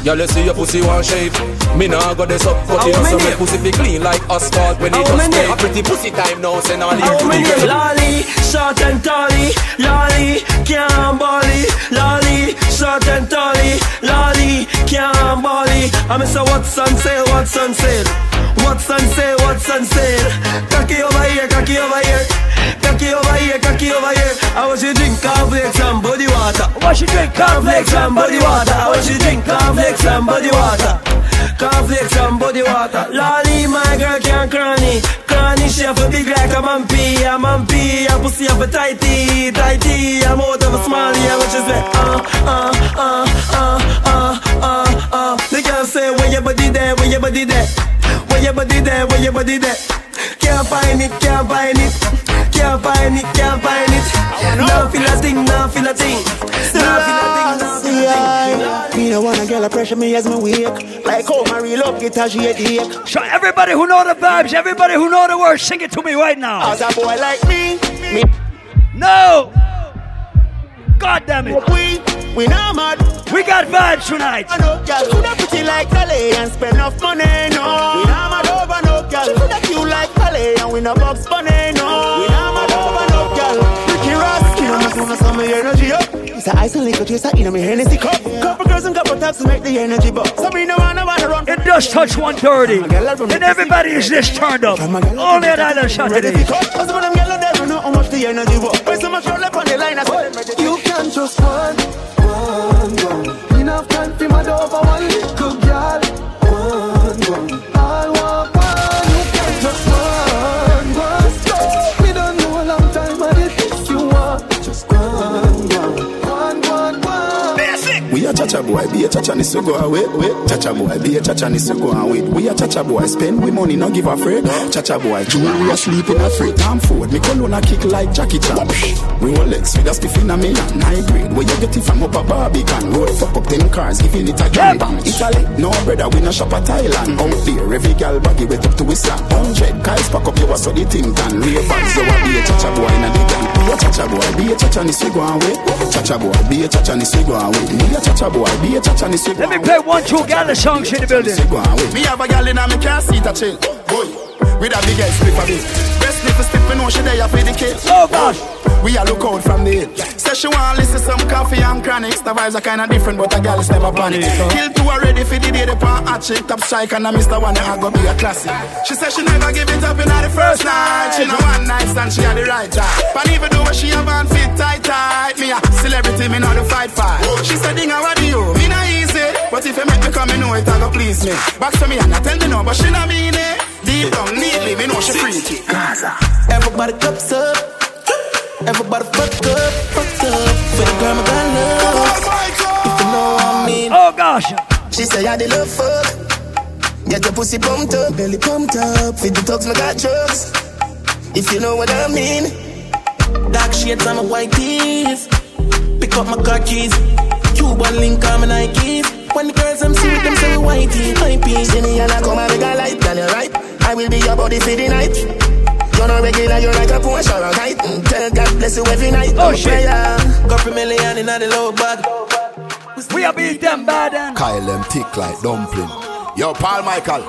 Y'all you see your pussy one shave Me nah go this up But you know some make pussy be clean like asphalt When it just spray A pretty pussy time now Say nah leave How to the Lolly, short and tally, lolly, can't bolly, lolly, short and tally, lolly, can't bolly. I'm say what's on sale, what's on sale, what's on sale, what's on sale. Cocky over here, cocky over here, cocky over here, cocky over here. I want you drink cornflakes and body water. Want you drink cornflakes and body water. I want you drink cornflakes and body water. Cornflakes and body water. Lolly, my girl can't cranny. Cranny, she have a big like a mampy. A mampy, a pussy have a tighty. Tighty, I'm out of a smally. I want you say, uh, uh, uh, uh, uh, uh, uh. The girl say, where your body there, where your body there. Where your body there, where your body there. Can't find it, can't find it. Can't find it, can't find it. Now feel a thing, now feel a thing. Now feel a thing, now feel a thing. Me no wanna girl a pressure me as me wake Like how my real love get a she headache So everybody who know the vibes, everybody who know the words, sing it to me right now. As a boy like me, me No! God damn it. We, we not mad We got vibes tonight. no girl Coulda pretty like Calais and spend enough money, no We not mad over no girl Coulda cute like Calais and we no box bunny, no We not soon as some of energy up It's a ice and liquor chaser in a me Hennessy cup Couple girls and couple taps to make the energy bust So we no wanna wanna run It does touch 130. And everybody is this turned up. Only at Island Saturdays. Cause some of them girls they don't know how much the energy was When so much roll up on the line I said You can just one, one, one. Enough time for my dog for one little girl. Cha boy, be a cha cha, so go away. Ah, cha cha boy, be a cha cha, so go away. We a cha cha boy, spend we money, not give a freight. Cha cha boy, jewelry a sleep in a freight. Time forward, me cologne a kick like Jackie Chan. Rolex with a spiff in a million, high grade. Where you get it from up a Barbican? Road fuck up ten cars, giving it a gang bang. Italy, no brother, we no shop at Thailand. Out there, every gal baggy wet up to his slap. Hundred guys pack up your so the thing can. Ravens, you a be a cha cha boy in a gang. Be a cha cha boy, be a cha cha, ni go away. Cha cha boy, be a cha cha, ni go away. Be a cha cha boy, be a cha cha, ni go Let me play one true gala songs in the building. Me have a gal in a me car seat a chill. Boy, with a big ass split for me. Best slip for step, know she there for the kill. Oh gosh. We a look out from the hill. Say she want listen some coffee and chronics. The vibes are kinda different, but a girl is never panic. Kill two already for the day the pan hot chick. Top strike and I miss the one that go be a classic. She said she never give it up in the first night. She know one night stand, she had the right time. But even though she have on fit tight tight, me a celebrity, me know the fight fight. She said, Ding, what do you? Me not easy, but if you make me come, me know it, I go please me. Back to me and I tell me no, but she not mean it. Deep down, neatly, me know she freaky. Gaza. Everybody cups up. Everybody fuck up, fuck up. For the girl, my got love. Oh if you know what I mean. Oh gosh. She say I did love fuck. Get your pussy pumped up, belly pumped up. Feed the talks, my got drugs. If you know what I mean. Dark shades on my white tees. Pick up my car keys. Cuban link on my Nikes. When the girls I'm see with them say we whitey, high peas. See me and I come and make a light, girl, you right. I will be your body for the night. You're not regular, you're like a Porsche or a kite. Mm, Tell God bless you every night. Oh, I'm shit. prayer. Got for million in the low bag. We are beat them bad and Kyle them thick like dumpling. Yo, Paul Michael.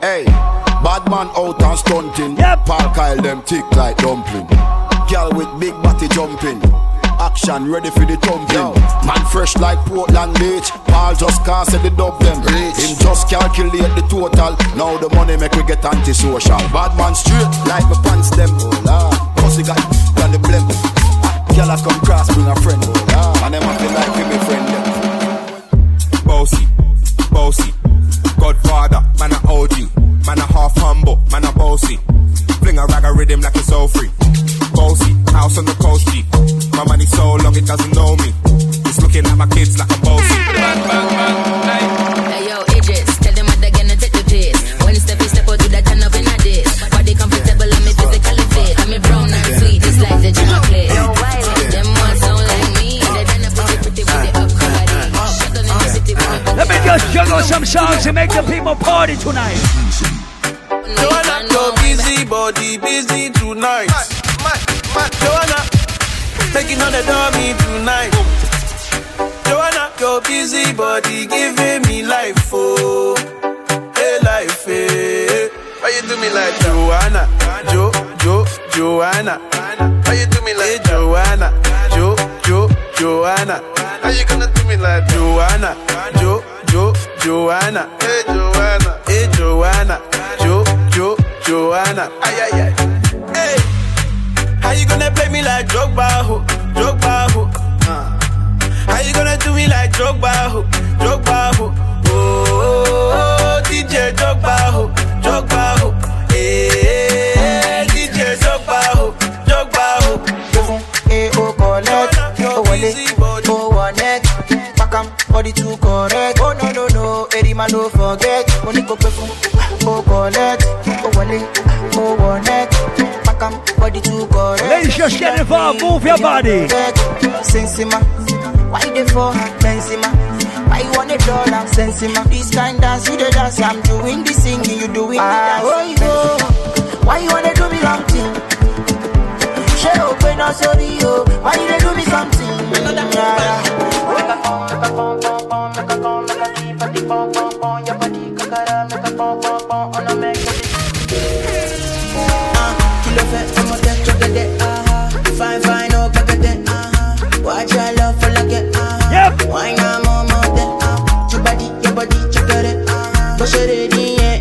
Hey, bad man out and stunting. Yep. Paul Kyle them thick like dumpling. Girl with big body jumping. Action ready for the thumping. Man fresh like Portland Beach. Paul just can't say the dub them. Him just calculate the total. Now the money make we get antisocial. Bad man straight like my pants them. He got got the blem. Girl I come cross bring a friend. And them to like for me friend them. Bossy, bossy, Godfather, man a you. man a half humble, man a bossy. Fling a rag a rhythm like it's all free. Bossy, house on the coast G. My money so long it doesn't know me. It's looking at my kids like I'm bossy. Bang, bang, bang, hey. Hey yo, Idris, tell them what they're gonna take the piss. One step, you step out to that turn up in a dish. Body comfortable, I'm physically fit. I'm a brown and sweet, just like the chocolate. Yo, Wiley, them ones sound like me. They done a pretty, pretty with the up body. Shut down in the city Let me just juggle some songs to make the people party tonight. Joanna, your busy body busy tonight. Joanna, taking on the dummy tonight. Joanna, your busy body giving me life, oh, hey life, hey. Why you do me like Joanna, Jo, Jo, Joanna? Why you do me like eh, hey, Joanna, Jo, Jo, Joanna? How you gonna do me like Joanna, Jo, Jo, Joanna? Hey Joanna, hey Joanna, Jo, Jo, Joanna. Ay ay ay. Hey, how you gonna play me like Drogba, ho, Drogba, ho? How you gonna do me like Drogba, ho, Drogba, ho? Oh, DJ Drogba, ho, Drogba, ho. Hey, DJ Drogba, ho, Drogba, ho. Eh, oh, collect, oh, wallet, oh, one neck, back am, body too correct. Oh, no, no, no, Eddie man, don't forget. Money go pay oh, collect, oh, wallet, oh, one neck, back am, body too correct. Ladies, just get involved, move your body. Sensima, why they for Benzema? Why you want a dollar? Sensima, this kind dance, you the dance, I'm doing the singing, you doing the ah, dance. Oh, you go, why you wanna do me wrong thing? She open up sorry yo. Why you dey do me something? Yeah, Eh,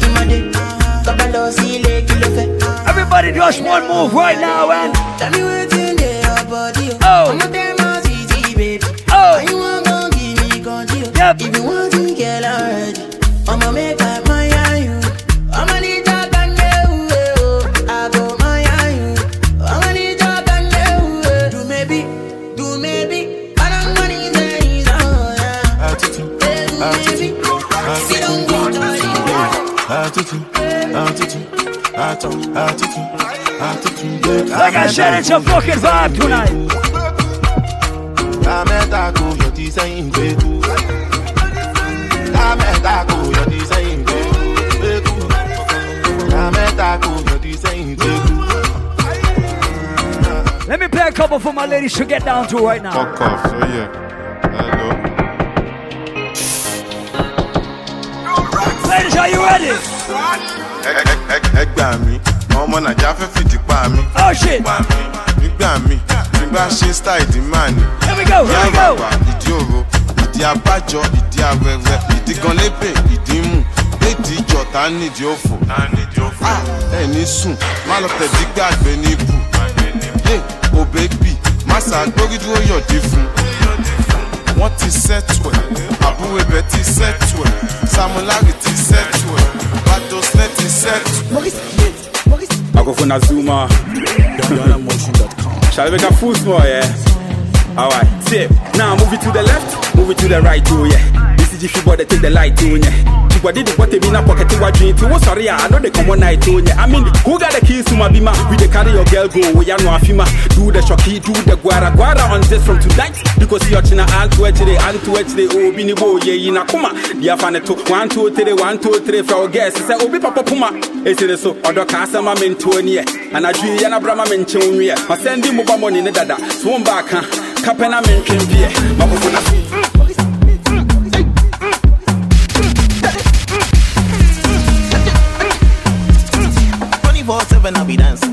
Everybody just one move right now and Tell me what's in your body, Oh. I'm a damn easy, baby. Oh. You want gon' give me control? Yep. If you want to get already, I'ma make up my attitude, attitude, attitude. Like I said, it's a fucking vibe tonight. Let me play a couple for my ladies to get down to right now. Fuck off, so yeah. Hello. Ladies, are you ready? Ẹ- gbà mí ọmọ nàìjíríà fẹ́ fìdí pa mí. Oh shit. nígbà mí nígbà ṣe style ìdí máa ní. Here we go, here we go. Ìdí òro ìdí abájọ ìdí awẹ́wẹ́ ìdí gan lébè ìdí mú léèdì ìjọ tá a nídìí òfò. Ah, ẹ ní sùn má lọ tẹ̀dí gbàgbé ní ibù. bébì má ṣàgbórí dúró yọ̀dí fún. Wọ́n ti sẹ́tù ẹ̀ àbúrò ibẹ̀ ti sẹ́tù ẹ̀ samulari ti sẹ́tù ẹ̀ badosnet ti sẹ́tù. Akofuna Zuma. Shall we make a full small, yeah? Alright, tip. Now move it to the left, move it to the right, too, yeah. This is Jiffy body, take the light, too, yeah. Chibwa did the body in a pocket, to what dream, to oh, what sorry, I know they come one night, too, yeah. I mean, who got the keys to my bima? We the carry your girl go, we are no afima. Do the shocky, do the guara, guara on this from tonight. Because you're china, and to it today, and to it today, oh, bini bo, in a kuma. Dia fan it to one, two, three, one, two, three, for our guests. Say, oh, be papa puma. It's it so, or the casa, my mentor, yeah. And I dream, and a brama mention, yeah. I send him mobile money, in the dada. Swim back, huh? Kapena mention, yeah. Makofuna. Seven, I be dancing.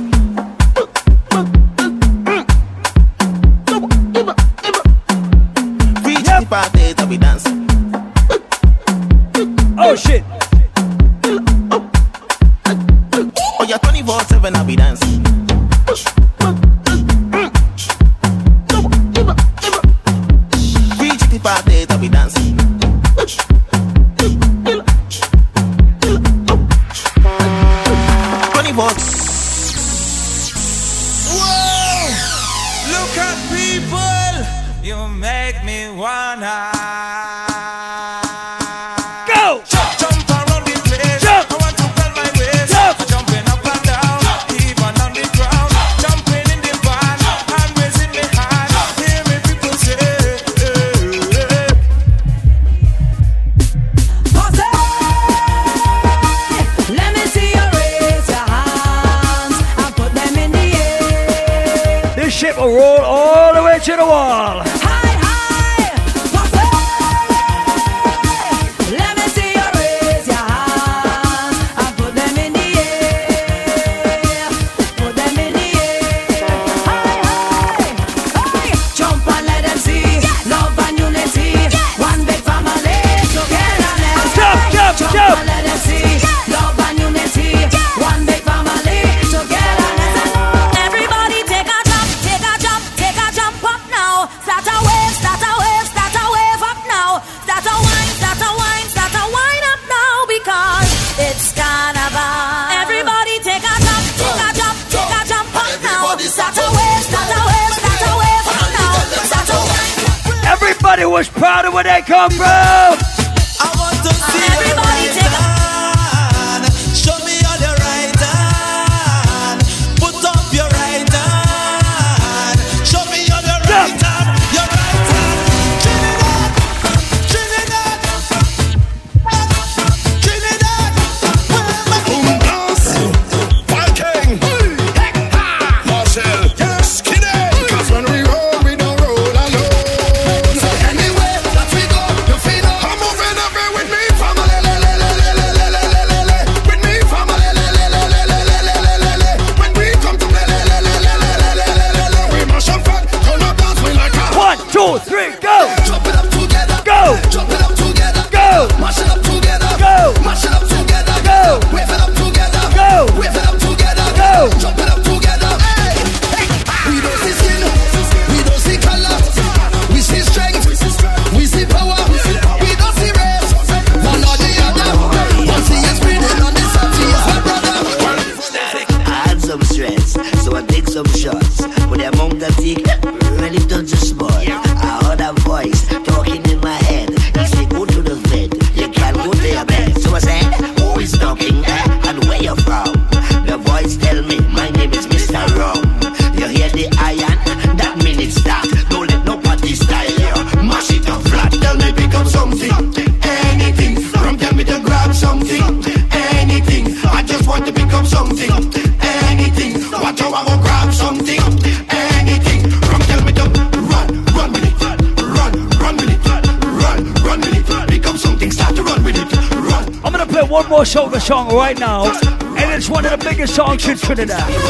Trinidad.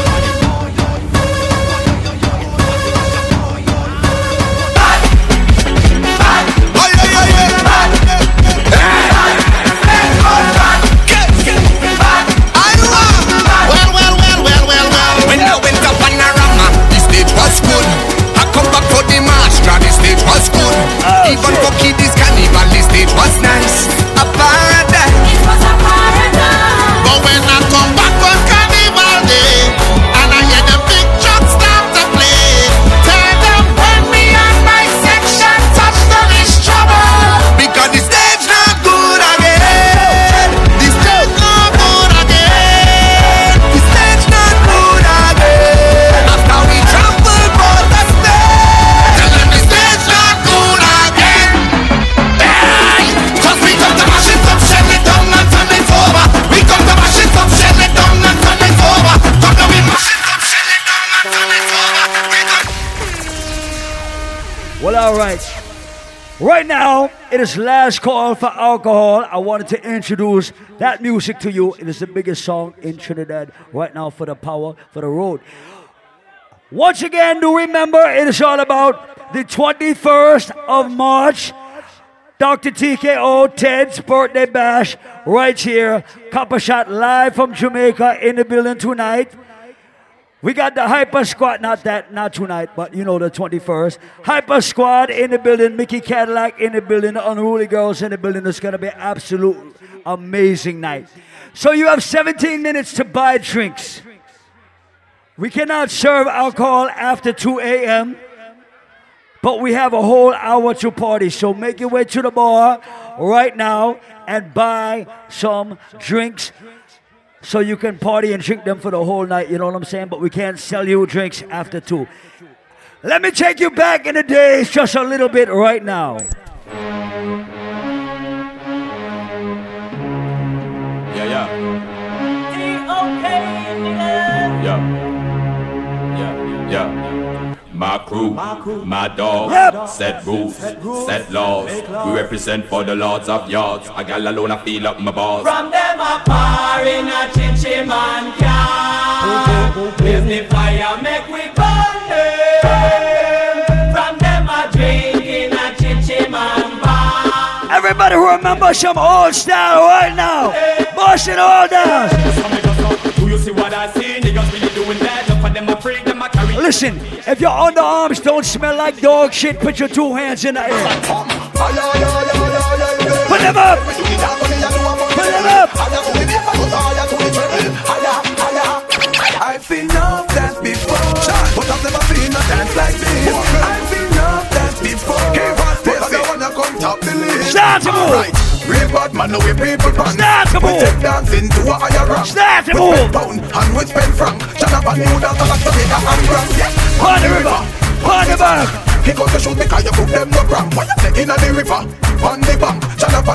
Last call for alcohol. I wanted to introduce that music to you. It is the biggest song in Trinidad right now for the power, for the road. Once again, do remember it is all about the 21st of March. Dr. TKO Ted's birthday bash right here. Copper Shot live from Jamaica in the building tonight. We got the Hyper Squad, not that, not tonight, but you know the 21st. Hyper Squad in the building, Mickey Cadillac in the building, the Unruly Girls in the building. It's gonna be absolute amazing night. So you have 17 minutes to buy drinks. We cannot serve alcohol after 2 a.m., but we have a whole hour to party. So make your way to the bar right now and buy some drinks so you can party and drink them for the whole night. You know what I'm saying? But we can't sell you drinks after two. Let me take you back in the days just a little bit right now. Yeah, yeah. Yeah. Yeah, yeah. My crew, my dog, set rules, set laws. We represent for the lords of yards. I got alone, I feel up my balls. From them a par in a chinchy man car. Blaze the fire, make we burn them. From them a drink in a chinchy man bar. Everybody remember some old style right now. Busting all down. Do you see what I see? Listen, if your underarms don't smell like dog shit, put your two hands in the air. Put them up. Put them up. I've seen enough dance before, but I've never seen a dance like this. I've seen enough dance before, but I don't wanna come top the list. Start to move. Right. Real bad man, know we people pan. Start to We take dancing to a higher rank. Start to We move. spend pound and we spend franc. New dance like Jamaica and Grand. Yeah. On the river, on the bank. Kick out the shoot because you cook them no cramp. What you say inna the river, on the bank.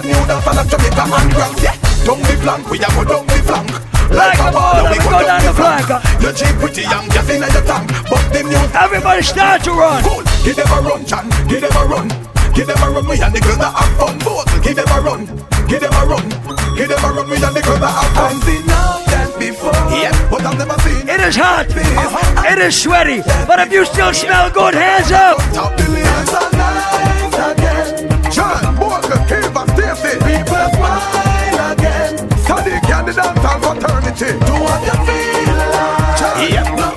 New dance like Jamaica and Grand. Yeah. Down the flank, we a go down the flank. Like a ball, we go down the flank. You cheap pretty young, gas inna your tank. But them new Everybody start to run. Cool. Give them a run, Chan. Give them a run. Give them a run, we and the girls that have fun. Both. Give them a run. Give them a run. Give them a run, and the girls that have fun. I've seen enough dance before. Yeah, but I've never seen. It is hot. It is sweaty. But if you still smell good, hands up. Top the hands are nice again. John, Walker, Cave, and Stacy. People smile again. And the dance hall fraternity. Do what you feel.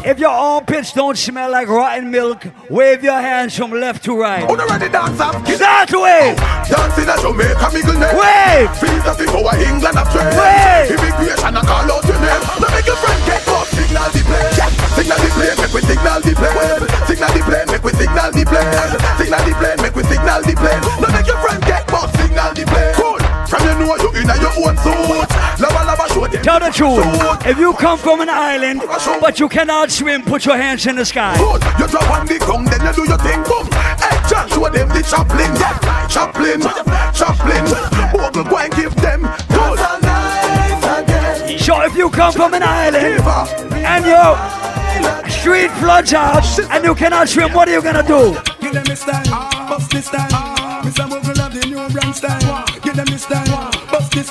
If your armpits don't smell like rotten milk, wave your hands from left to right. Who ready dance up? Start wave. Dancing at Jamaica, Middle name. Wave. Feels as if our England have trained. Wave. Immigration, I call out your name. Now make your friend get up. Signal the plane. Signal the plane, make we signal the plane. Signal the plane, make we signal the plane. Signal the plane, make we signal the plane. Now make your friend get up. Signal the plane. Cool. From you know you in your own suit. Lava lava show them. Tell the truth. If you come from an island, but you cannot swim, put your hands in the sky. Good. You drop on the ground, then you do your thing. Boom. Hey, John, show them the Chaplin. Yeah. Chaplin. Chaplin. Bogle, go and give them. Good. So if you come from an island and your street floods out and you cannot swim, what are you gonna do? Give them this style, bust this style. Mr. Mogul have the new brand style. Give them this style, bust this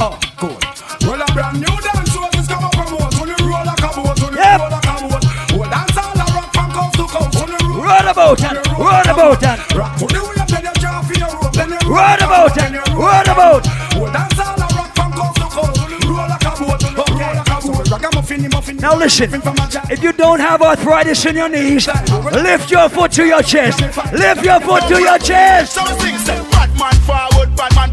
Oh, a brand new dance show is come up from what? When you roll like a boat, when you yep. roll like a boat. Well, dance all the rock from coast to coast. When you roll, roll about and roll about and rock to the way, then you jump in your rope, then you roll about and roll about. Well, dance all the rock from coast to coast. When you roll like a boat, when you roll like a boat. Ragamuffin, muffin. Now listen, if you don't have arthritis in your knees, lift your foot to your chest. Lift your foot to your chest. So sing, say, Batman forward, Batman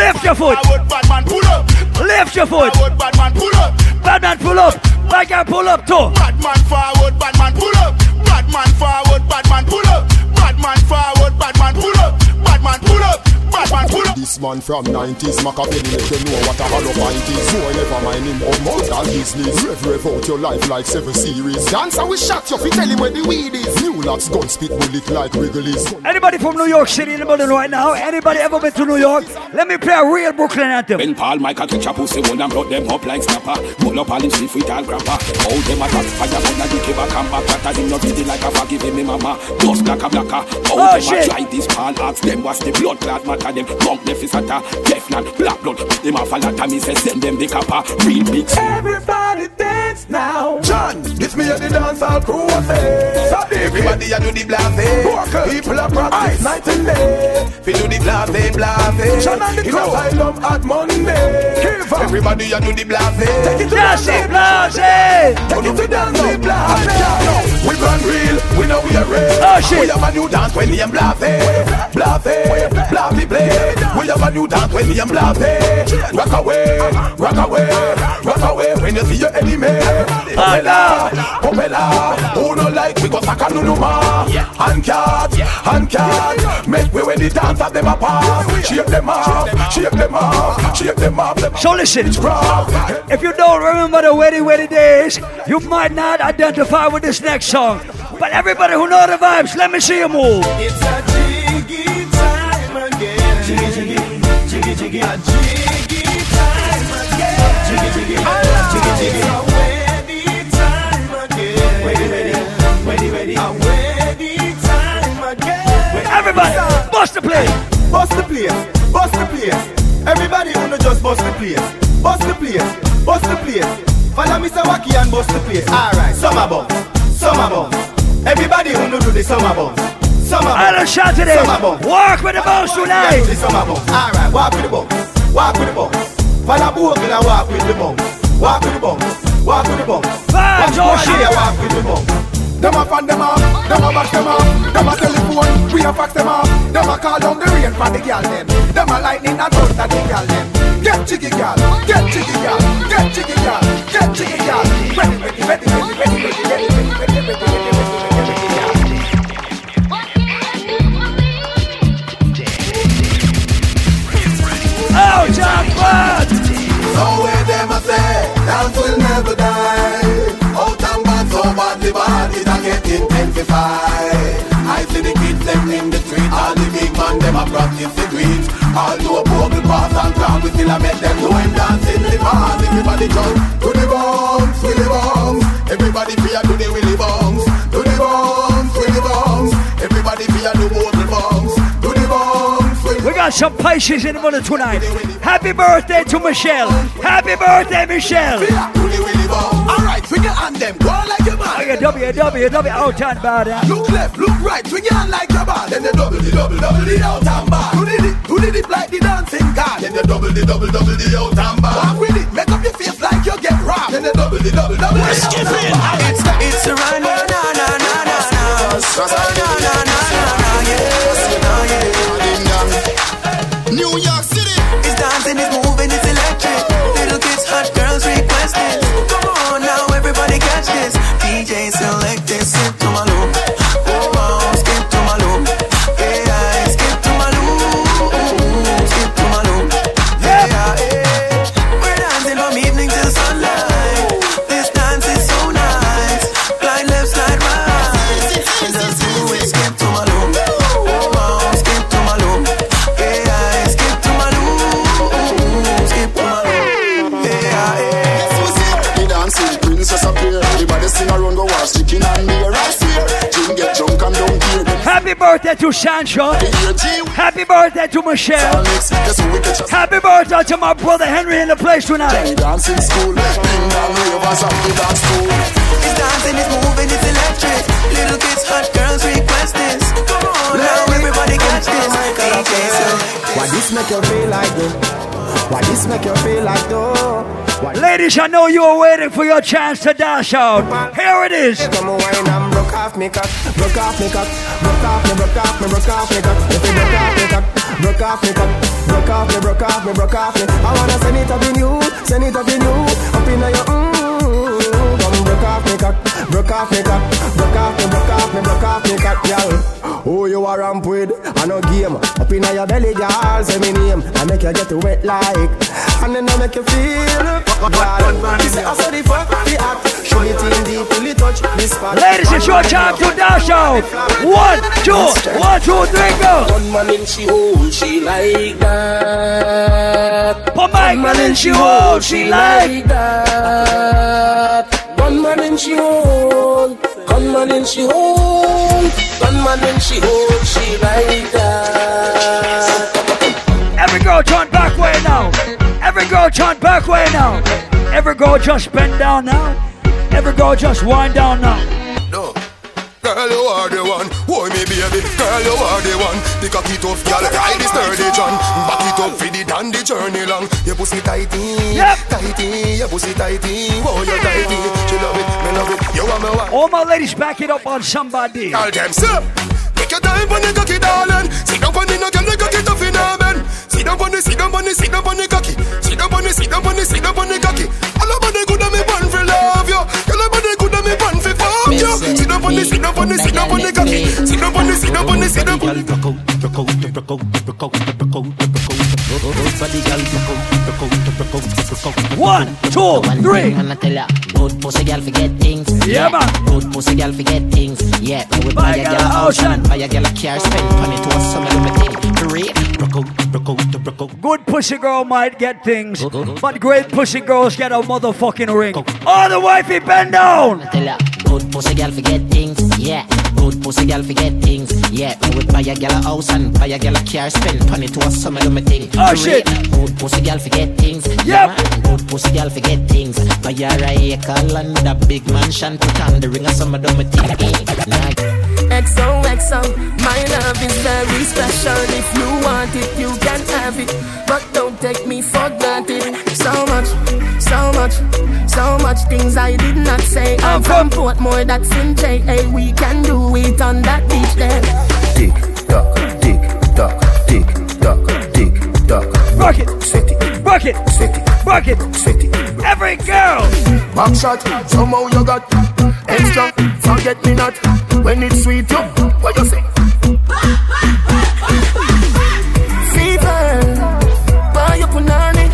Lift your foot. Batman pull up. Lift your foot. Batman pull up. Batman pull up. Like I pull up too. Batman forward. Batman pull up. Batman forward. Batman pull up. Batman forward. Batman pull up man pull up. This man from 90s, Machiavelli make them know what a hollow pint is. So I never mind him oh, or mortal business. Rev, rev out your life like seven series. Dance and we shot you, fi tell him where the weed is. New locks, gun spit bullet like Wrigley's. Anybody from New York City in the building right now? Anybody ever been to New York? Let me play a real Brooklyn anthem. Ben Paul, Michael, catch a pussy, one and brought them up like snapper. Pull up all him sleeve with all grapper. All them attack, fire on the dick, back and back. That him not ready like a forgive him, me mama. Just like a blacker. Oh, All them shit. a try this Paul, ask them what's the blood clot matter. Them bump the fist atta, Teflon, black blood. Them a fall at me, say send them the copper. Real big. Everybody dance now. John, this me and the dancehall crew I say. So everybody a do the blase. People are practice night and day. Fi do the blase, blase. John and the crew. In asylum at Monday. Everybody a do the blase. Take it to Blase, dance, blase. Take it to dance, blase. We run real, we know we are real. Oh, shit. We have a new dance when name blase. Blase, blase play. We have a new dance when name blase. Rock away, rock away, rock away when you see your enemy. Popela, popela. Who no like we go saka no no ma. Hand cat, hand cat. Make way when the dance of them a pass. Shape them up, shape them up, shape them up. So listen, if you don't remember the wedding wedding days, you might not identify with this next song. But everybody who know the vibes, let me see you move. It's a jiggy time again. Jiggy jiggy, jiggy jiggy, a jiggy time again. Jiggy jiggy, jiggy jiggy, a wedding time again. Ready ready, ready ready, a wedding time again. Everybody, bust the place. Bust the place, bust the place. Everybody wanna just bust the place. Bust the place, bust the place. Follow Mr. Wacky and bust the place. Alright, summer bounce, summer bounce. Everybody wanna do the summer bounce. Summer I don't shout today. Summer bounce. Walk with the bounce tonight. Do the summer bounce. Alright, walk with the bounce. Walk with the bounce. Follow Bogle and walk with the bounce. Walk with the bounce. Walk with the oh Watch shit. here, walk with the bounce. Them a fan them off, them a back them off, them a telephone, we a fax them off, them a call down the rain for the girl them, them a lightning and thunder the girl them. Get jiggy girl, get jiggy girl, get jiggy girl, get jiggy girl. Ready, ready, ready, ready, ready, ready, ready, ready, ready, ready, ready, ready, ready. Oh, John Bud. So where them a say, dance will never die. Out and bad, so badly bad, it a get intensified. I see the kids them in the street, all big man them a practice the greet. All do a bubble pass and crowd, we still a make them know him dancing the bars. Everybody jump to the bombs, to the bombs. Everybody fear to the willy bombs, got some Pisces in the building tonight. Happy birthday to Michelle. Happy birthday, Michelle. Alright, swing your hand them, go on like your man. Oh, yeah, www, out and bad. eh? Look left, look right, swing your hand like your ball. Then the double, the double, double, the out and bar. Do the dip, do the dip like the dancing god. Then the double, the double, double, the out and bar. Walk with it, make up your face like you get robbed. Then the double, the double, double, the out and bar. It's it's a run, na na na na na na. Oh, na na na na birthday to Sancho. Happy birthday to Michelle. Happy birthday to my brother Henry in the place tonight. He's dancing, he's moving, he's electric. Little kids, hot girls request this. Come on, now everybody catch this. Why this make you feel like this? Why this make you feel like though? Ladies, I know you are waiting for your chance to dash out. Here it is. Come on, wine and broke off me cock, broke off me cock, broke off me, broke off me, broke off me cock. If you broke off me cock, broke off me cock, broke off me, broke off me, broke off me. I wanna send it up in you, send it up in you, up in your mm. Come broke off me cock, broke off me cock, broke off me, broke off me, broke off me cock, girl. Who you are ramp with? I no game. Up in your belly, girl, say me name. I make you get wet like, and then I make you feel. Girl, this I saw the fuck the act. Show it in deep, till it touch this spot. Ladies, it's your time to dash out. One, two, one, two, three, go. One man in she hole, she like that. Put my man in she hole, she like that. One man in she hole, one man in she hole, one man in she hole, she like that. Every girl turn back way now. Every girl turn back way now. Every girl just bend down now. Every girl just wind down now. No. Girl, you are the one. Why me, baby? Girl, you are the one. The cocky tough, girl. Ride the sturdy John. Back it up for the dandy journey long. Your pussy tighty, yep. tighty. Your pussy tighty. Oh, you tighty. She love it, me love it. You are my one. All my ladies, back it up on somebody. All them sir. Take your time on the cocky, darling. Sit down on the no girl, the cocky tough man. Sit down on the, sit down on the, sit down on the cocky. Sit down on the, sit down on the, sit down on the cocky. All about the good of me born for love you. All about the good of me born for fuck you. Sit down on the, sit down on the, sit down on the cocky. Sit down on the, sit down on the, sit down on the. One, two, three. I'ma tell ya, good pussy girl forget things. Yeah, man. Good pussy girl forget things. Yeah, we would buy a girl a house and buy a girl a car, spend money to a summer me thing. Good pussy girl might get things, but great pussy girls get a motherfucking ring. All the wifey bend down. Tell ya, good pussy girl forget things. Yeah, good pussy girl forget things. Yeah, we buy a girl a house and buy a girl a car, spend money to a summer do me thing. Oh, shit. Good pussy girl forget things. Yeah. Good pussy girl forget things. Buy her a acre and a big mansion, put on the ring of summer do me thing. Nah. XOXO, my love is very special. If you want it, you can have it. But don't take me for granted. So much, so much, so much things I did not say. I'm from Portmore, that's in J. Hey, we can do it on that beach there. Tick tock, tick tock, tick tock, tick tock. Rock it, sweat it, rock it, sweat it, rock it, sweat it. Every girl. Back shot, somehow you got extra. Forget me not when it's sweet. You, what you say? Fever, buy up punani.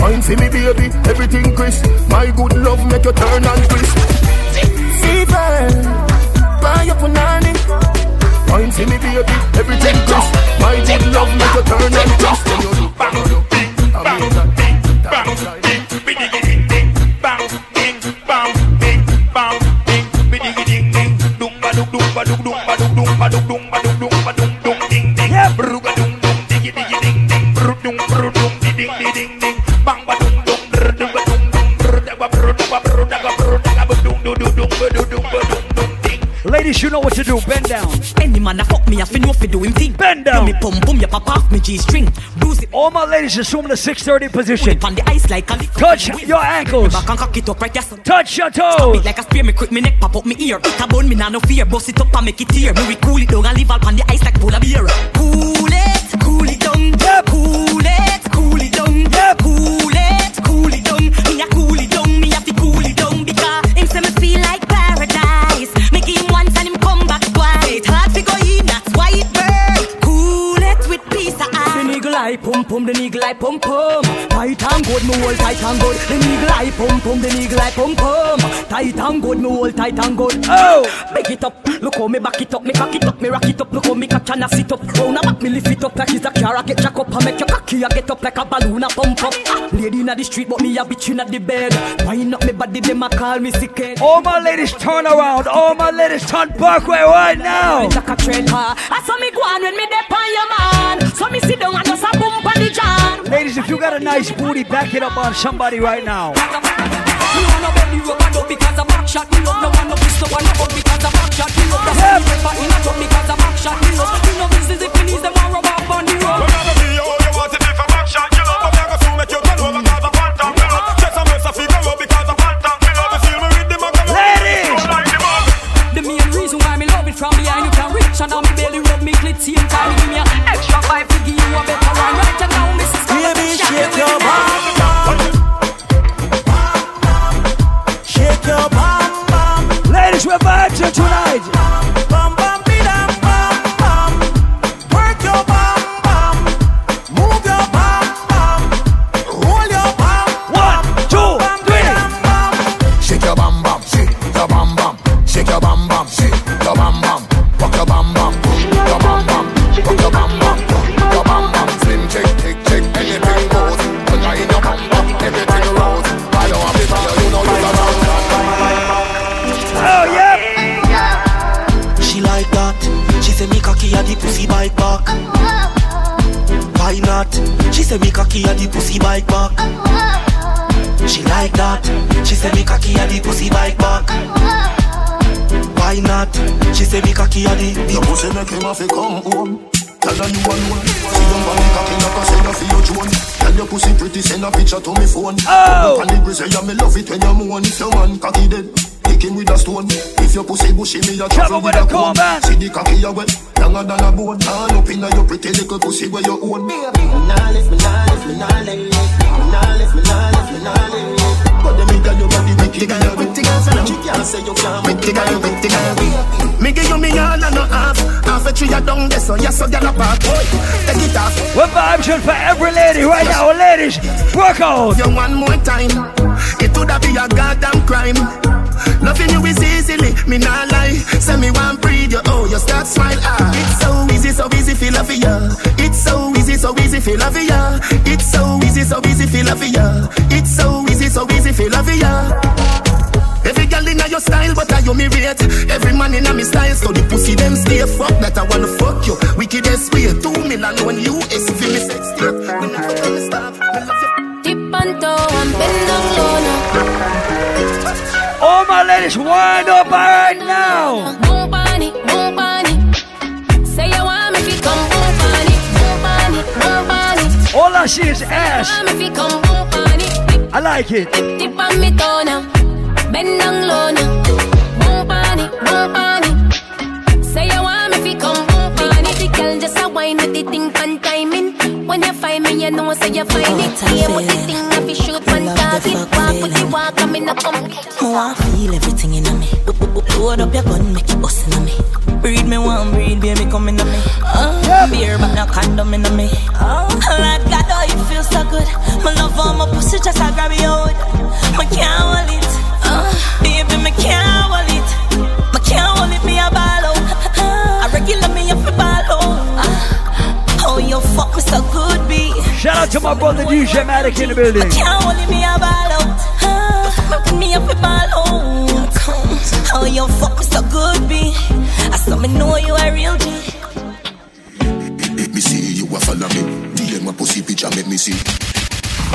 Wine for me, baby, everything crisp. My good love make you turn and crisp. Fever, buy up punani. Wine for me, baby, everything crisp. My good love make you turn and crisp. When you bang, Ladies, you know what to do. Bend down. Any man a fuck me, I fin know fi do him thing. Bend down. Me pum pum, ya pop off me G string. Bruise it. All my ladies, assume the 630 position. on the ice like a. Touch your ankles. Back and cock it up right son. Touch your toes. it like a spear, me quick, me neck pop up me ear. It a bone, me nah no fear. Bust it up and make it tear. Me we cool it down and leave all on the ice like polar beer. Cool it, cool it down. Yep. Cool it, cool it down. Yep. Cool it, The eye. pum pum, the niggle eye pum pum. Tight and good, me hold tight and good. The niggle eye pum pum, the niggle eye pum pum. Tight and good, me hold tight and good. Oh. Big it up, look how me back it up, me cock it up, me rock it up. Look how me catch and I sit up. Round a back, me lift it up like it's a car. I get jack up, I make your cocky, I get up like a balloon, I pump up. Ah, Lady inna the street, but me a bitch inna the bed. Wind up me body, them a call me sick head. All my ladies, turn around. All my ladies, turn back way right now. Jack a tread. I saw me go on when me dep on your man. So me sit down and just a bump on the jam. Ladies, if you got a nice booty, back it up on somebody right now. Me want no belly rub and up because a back shot me love. No want no pistol and no because a back shot me love. That's why me never in a truck because a back shot me love. Me no business if me them want rub up on the road. Say me cocky at the pussy bike back. She like that. She say me cocky at the pussy bike back. Why not? She say me cocky at the. Your pussy make him have to come home. Tell her you alone. See them on the cocky like I say you feel your drone. Tell your pussy pretty, send a picture to me phone. Oh. Up on the grizzly, yeah, me love it when you moan. If your man cocky dead, kick him with a stone. If your pussy bushy, me a travel with a comb. See the cocky you wet, longer than a bone. All up inna your pretty little pussy where you own. Me nah lift, me nah lift, me nah lift. Me nah lift, me nah lift, me nah lift. But them inna your body, make it Girl, you pretty girl, so now you can't say you can't. Pretty girl, you pretty girl. Me give you me all and no half. Half a tree a down there, so yes, so gyal a part. Boy, take it off. What vibes on for every lady right now, ladies? Work out. You one more time, it would have be a goddamn crime. Loving you is easily, me not lie. Say me one breathe, you oh, you start smile. Ah, it's so easy, so easy, feel love for ya. It's so easy, so easy, feel love for ya. It's so easy, so easy, feel love for ya. It's so easy, so easy, feel love for ya. Every girl inna your style, but I you me rate. Every man inna me style, so the pussy them stay. Fuck that, I wanna fuck you. Wickedest way, two million when you is for me sex tape. Me stop. And toe and bend down low now. All my ladies, wind up right now. Boom bunny, boom bunny. Say you want me fi come boom bunny, boom bunny, boom bunny. All I see is ass. Me fi come boom bunny. I like it. Tip on me toe now, bend down low now. Boom bunny, boom bunny. Say you want me fi come boom bunny. The girl just a wine with the thing pan timing. When you find me, you know say you find it. Aim with the thing, I fi shoot one target. Walk with the walk, I'm in a come. I feel everything in me. Load up your gun, make it bust in me. Breed me one, breed baby come in me. Uh, Beer but no condom in me. Uh, Lord God, oh you feel so good. My love on my pussy just a grab you out. Me can't hold it. Uh, baby me can't hold it. So good, be. Shout out to my brother DJ Matic in the building. Me can't hold me a ball out. Me up a ball out. Oh you fuck me so good, be. I saw me know you a real G. Make me see you a follow me. DM my pussy picture, make me see.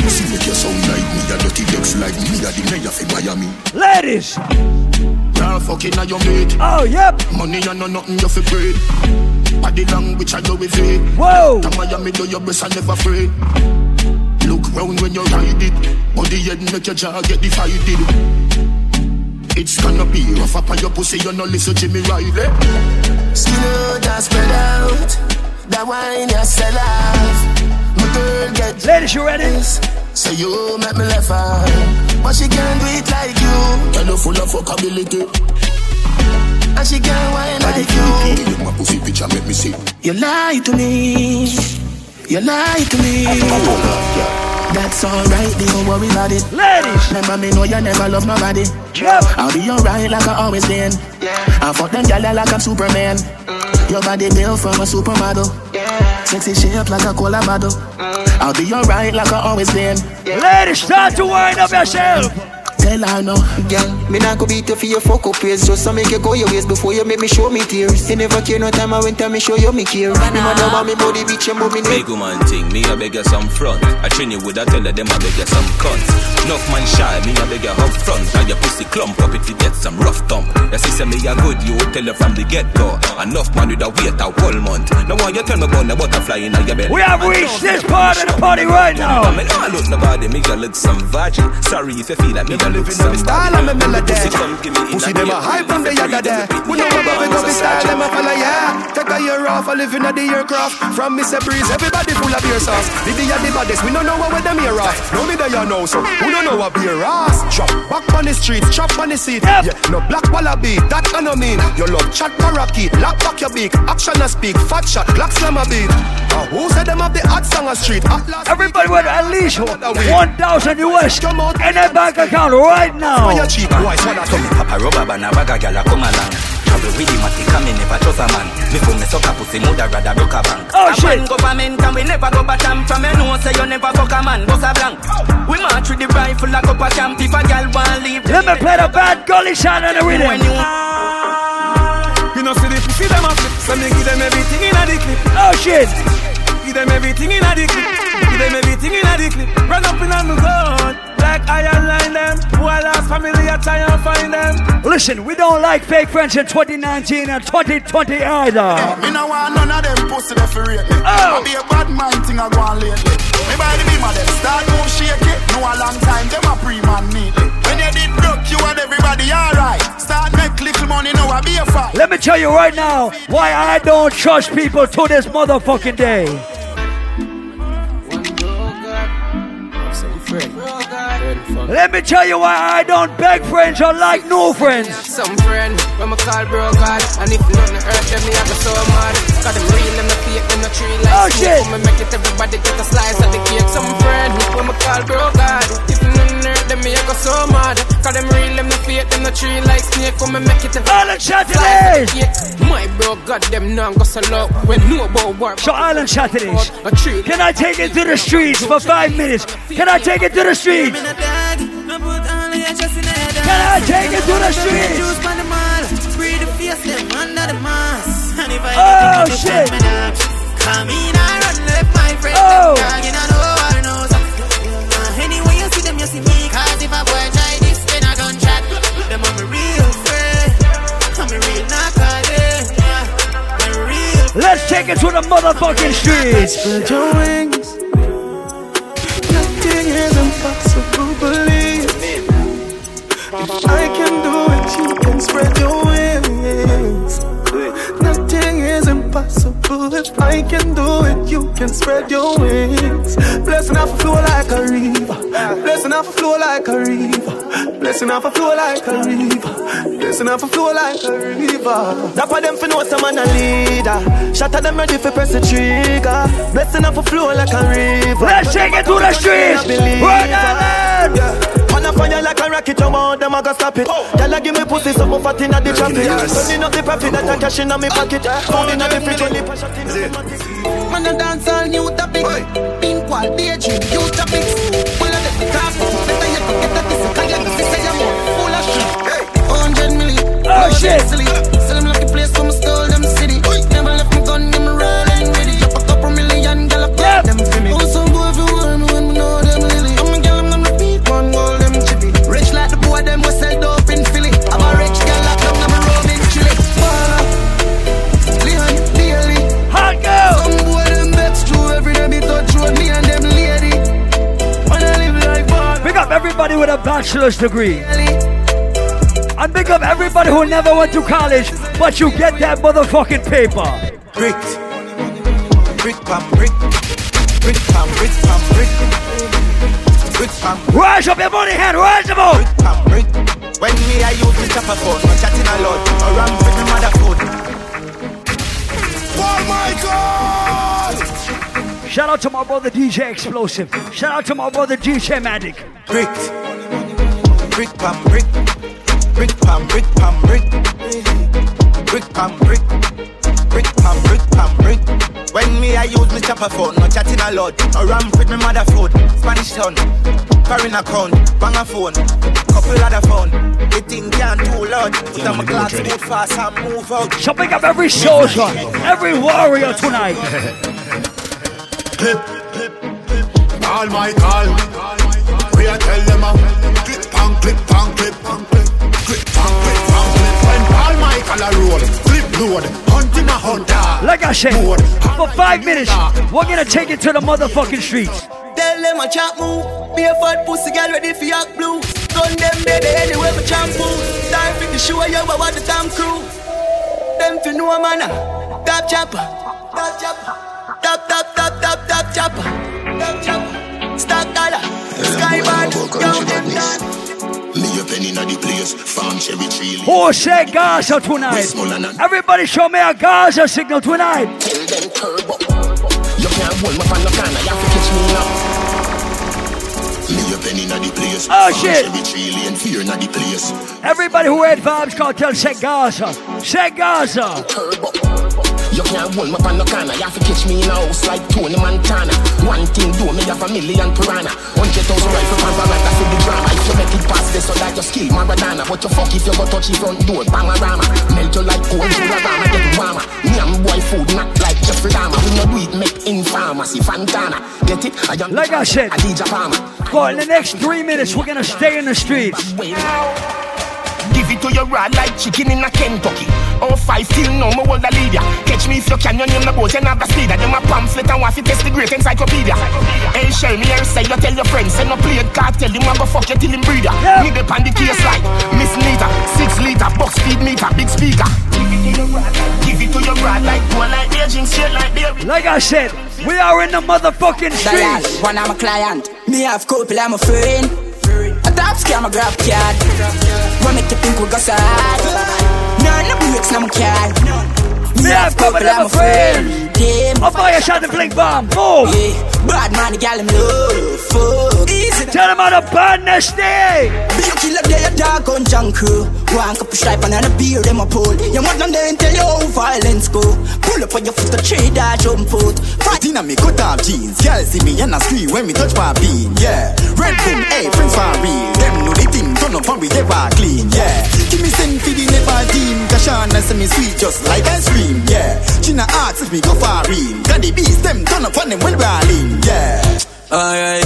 See make you sound like me, a dirty Dex like me, a the mayor for Miami. Ladies. Now fucking on your mate. Oh, yep. Money and no nothing you fi breed. Body language I do with it. Whoa. To Miami do your best and never afraid. Look round when you ride it. Body head make your jaw get divided. It's gonna be rough up on your pussy, you no listen to me Riley. Skin out and spread out. That wine you sell off. My girl get Ladies, you ready? So you make me laugh out. But she can't do it like you. Girl, you full of fuckability. And she can't wine like you. Look my pussy picture, make me see. You lie to me. You lie to me. That's alright, don't worry about it. Ladies, remember me know you never love nobody. I'll be alright like I always been. I fuck them gyal like I'm Superman. Mm. Your body built from a supermodel. Sexy shape like a cola bottle. Mm. I'll be alright like I always been. Ladies, start to wind up yourself. Tell her no. Girl, me not go beat you for your fuck up ways Just to make you go your ways before you make me show me tears You never care no time I went time me show you me care Me mother want me body bitch and me Big woman thing, me a beg you some front. I train you with a tell her them I beg you some cunts. Enough man shy, me a beg you up front. And your pussy clump up if you get some rough thump. Your sister me a good, you would tell her from the get go. Enough man with a wait a whole month. No one you tell me about the butterfly in your belly. We have reached this part of the party right now. I mean, I look nobody, me a look some virgin. Sorry if you feel like me a look some Style and me melody. Pussy come give me in Pussy a them a ear. hype from the other day. We know about it, go be style them a follow yeah. Take a year off, I live in the aircraft. From Mr. Breeze, everybody full of beer sauce. The day the baddest, we don't know what them here off. No me there you know, so who don't know what beer ass. Chop back on the street, chop on the seat. Yeah, no black wallaby, that I no mean. Your love chat parakeet, lock back your beak. Action a speak, fat shot, black slam a beat. Uh, who said them have the hot song a street? At last Everybody with at least 1,000 US in their bank account right now. Papa rubber band a bag a gyal a come along. Travel with him at the come me never trust a man. Me phone me suck a pussy, mother rather broke a bank. Oh, a shit. man government and we never go batam from you know say you never fuck a man, bust a blank. We march with the rifle like up a camp if a gyal want leave. Let me play the bad gully sound on the rhythm. When you You know see the pussy them a flip, so me give them everything in a the clip. Oh shit. Give Give them everything in a the clip. Give them everything in a the clip. Run up in on the gun. Like iron line them. Who I lost family, I try and find them. Listen, we don't like fake friends in 2019 and 2020 either. Me no want none of them pussy that for rate me. Oh. I be a bad mind thing I go on lately. Me by the beam of them start move shake it. No a long time them a pre man neatly. When you did broke you and everybody alright. Start make little money now I be a fight. Let me tell you right now why I don't trust people to this motherfucking day. Let me tell you why I don't beg friends or like new friends. Some friend, when me call bro God And if nothing hurt them, me I go so mad Cause them real, them no fake, them no tree like Oh, snake. shit. Come and make it, everybody get a slice of the cake Some friend, when me call bro God If nothing hurt them, me I go so mad Cause them real, them no fake, them no tree like snake Come and make it, Island slice of the cake My bro God, them now go so low When no about work So Island Saturdays. Can I take it to the streets for five minutes? Can I take it to the streets? Can I take it to the streets? Oh shit! Come in, I run left my friend. Oh. Dog, you know, no one knows. Uh, anyway, you see them, you see me. Cause if a boy try this, then I gun chat. Them I'm a real friend. I'm a real knocker, yeah. I'm a real Let's take it to the motherfucking streets. Spread your wings. I can do it, you can spread your wings. Blessing off a flow like a river. Blessing off a flow like a river. Blessing off a flow like a river. Blessing off a flow like a river. That for them for know some man a leader. Shot at them ready for press the trigger. Blessing off a flow like a river. Let's take it to the streets. Island. Yeah. Man a fire like a rocket, you want them, I go stop it. Oh. Y'all give me pussy, so fat inna the traffic. Turning up the profit, that I cash inna me ah. pocket. Found inna the fridge, only push shot inna the. Man, a dance all new topic. Pink wall, daydream, new topics. Full of them, class. Better yet, get that this. Cause your pussy say I'm full of shit. 100 million. Oh, shit. Everybody with a bachelor's degree. And big up everybody who never went to college, but you get that motherfucking paper. Brick. Brick pam brick. Brick pam brick pam brick. Brick pam Rise up your money hand, rise them up. brick pam brick. When me I use me chopper phone, no chatting a lot. No ram with me mother phone. Paul Michael! Shout out to my brother DJ Explosive. Shout out to my brother DJ Magic. Brick. Brick pam brick. Brick pam brick pam brick. Brick pam brick. Brick pam brick pam brick. When me I use me chopper phone, no chatting a lot. No ram with me mother phone. Spanish town. Foreign account, bang a phone. Couple other phone. The thing can't too loud. Put on my glass, move fast and move out. So pick up every soldier, every warrior tonight. Paul Michael. We a tell them a clip pang clip pang clip pang clip clip pang clip pang clip. When Paul Michael a roll, clip load, hunting a hunter. Like I said, for five minutes, we're gonna take it to the motherfucking streets. Tell them a chat move. Be a fat pussy girl ready for yak blue. Gun them baby anywhere for shampoo. Time for the show you about the Tom Cruise. Them fi know man a top chopper, top chopper, top top top top top chopper, top chopper. Stock dollar, skybound, down them down. Penny inna the place, farm cherry tree. Who oh, said Gaza tonight? Everybody show me a Gaza signal tonight. Tell them turbo. You can't hold my fan no corner, you have to catch me now. Lay your penny inna the place, Oh, farm shit. cherry tree lane, fear inna the place. Everybody who had Vybz Kartel, say Gaza. Say Gaza. You can't hold me on no corner. You have to catch me in a house like Tony Montana. One thing do me have a million piranha. Hundred thousand rifle for Barata for the drama. If you make it past this, so that you skill Maradona. What you fuck if you go touch your front door? Bangarama. Melt you like cold Furarama. Get warmer. Me and boy food not like Jeffrey Dahmer. We no do it make in pharmacy. Fantana. Get it? I Like I said, Adidja Palmer. for in the next three minutes, we're gonna stay in the streets. Give it to your rod like chicken in a Kentucky. Oh, five till no more hold a leader. Catch me if you can, your name the boat, you have the speeder. Them a pamphlet and want to test the great encyclopedia. Hey, share me here, say you tell your friends. Send no play it, tell him a go fuck you till him breeder. Me the pan the case like Miss Nita, six liter, box speed meter, big speaker. Give it to your rod like one like aging straight like David. Like I said, we are in the motherfucking Dial, streets. one I'm a client. Me have couple, I'm a friend. A top scam, a grab card. Run make you think we go sad. None of breaks, no car. Me have couple, I'm a friend. Damn. Buy a shot and blink bomb. Boom. Yeah. Bad man, the gal love. Fuck. Easy. Tell them how to badness day. Be a killer, they a dog on junk crew. One cup of stripe and a beer, them a pull. Your mother then tell you how violence go. Pull up on your foot, a trade, a jump foot. Fight in a me cut off jeans. Girl see me and I scream when me touch my bean. Yeah. Red boom, hey, friends for real. Them know the thing, turn up and we ever clean. Yeah. Give me send for the never team. Kashana send me sweet just like ice cream. Yeah. China asks if me go for real. Got the beast, them turn up on them well rolling. Yeah. Alright,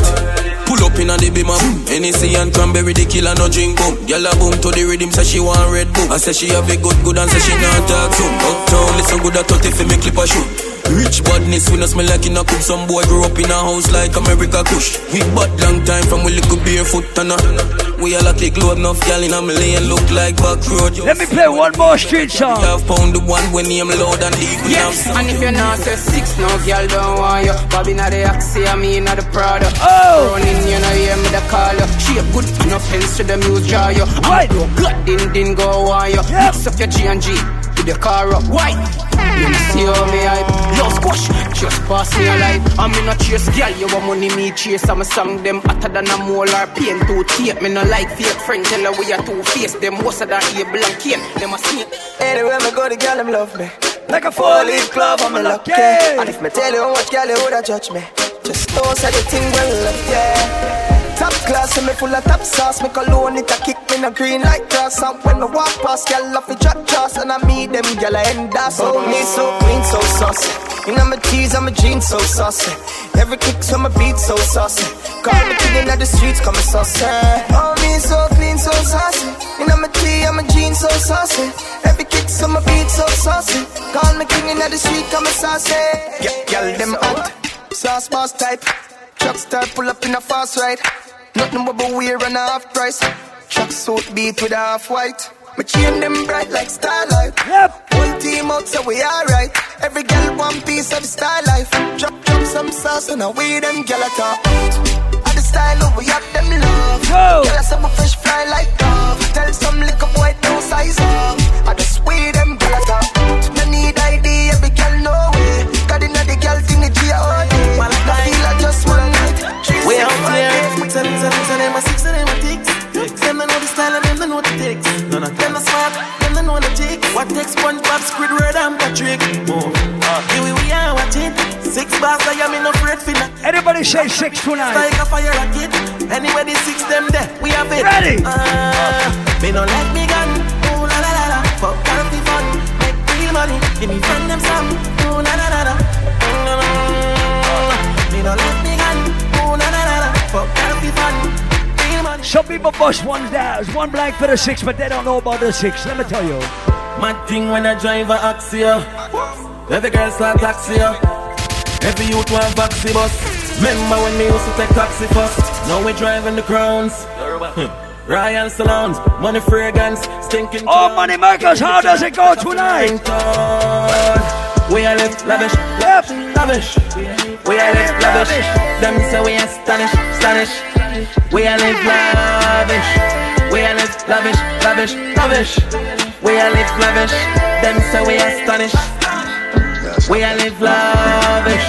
pull up in a the beamer boom. Hennessy and cranberry, the killer no drink boom. Gyal a boom to the rhythm, say she want red boom. I say she have a good good and say she not talk soon. Uptown, listen good at 30 for me clip a shoot. Rich badness, we no smell like in a coop. Some boy grew up in a house like America Kush. We bad long time from we little barefoot and a. We all a click load enough gal in a million look like back road. Let me play one more street song. Half pound the one when name loud and deep. we Yes, and if you're not say six, no girl don't want you. Bobby not the Axia, me not the Prada. Oh, running, you know, hear me the call you. Shape good, no offense to the music draw you. Right. I'm good, din din go on you. Mix up your G and G with the car up. White. You see how me hype? Yo, squash, just pass me a light. I'm in a chase, girl. You want money, me chase. I'm a song them hotter than a molar pain. Two tape, me no like fake friend. Tell her we are two face. Them most of that able and cane. Them a snake. Anywhere me go, the gal them love me. Like a four-leaf glove, I'm lucky. And if me tell you much gal you woulda judge me, just know say the thing well up, yeah. Top class, and me full of top sauce. Me cologne it a kick me no green like grass. And when me walk past, gal off the drop jaws, and I meet them gal I end up. So me so green, so saucy. You know my tees, I'm a jeans, so saucy. Every kick to my beat, so saucy. Call me king in the streets, call me saucy. Oh me so clean, so saucy. You know my tee, I'm a jeans, so saucy. Every kick to my beat, so saucy. Call me king in the street, call me saucy. Yeah, gal them hot, sauce boss type. Truck star pull up in a fast ride. Nothing but a wear and a half price. Truck suit beat with a half white. My chain them bright like starlight. Yep. Whole team out so we alright. Every girl one piece of the style life. Drop drop some sauce and I away them gyal a talk. All the style over have them love. Go. Gyal a say my fresh fly like dove. Tell some little boy don't size up. I just way them gyal a talk. No need ID, every girl know way. Got inna the girl thing the G.O.D. I feel like just one night. We out there. Tell them, tell them, a six of them a ticks. Them they know the style and them they know the ticks. None of them are smart, them they know the ticks. What takes SpongeBob, Squidward and Patrick? Oh, uh, here we, we are watching. Six bars, I am in no for that. Anybody say six tonight? Like a fire rocket. Anybody six them there, we have it. Ready? Uh, me no like me gun. Ooh la la la la. Fuck be fun. Make real money. Give me friend them some. Ooh la la la la. Mm. Me no like Some people bust one down, one blank for the six, but they don't know about the six. Let me tell you. My thing when I drive a Axio. Every girl start taxi. Every youth want taxi bus. Remember when me used to take taxi first? Now we driving the crowns. Ryan Salons, money fragrance, stinking. Oh, money makers, how does it go tonight? We are live lavish, Yep. lavish. We are live lavish. Them say we astonish, astonish. We are live lavish. We are live lavish, lavish, lavish. We are live lavish. Them say we astonish. We are live lavish.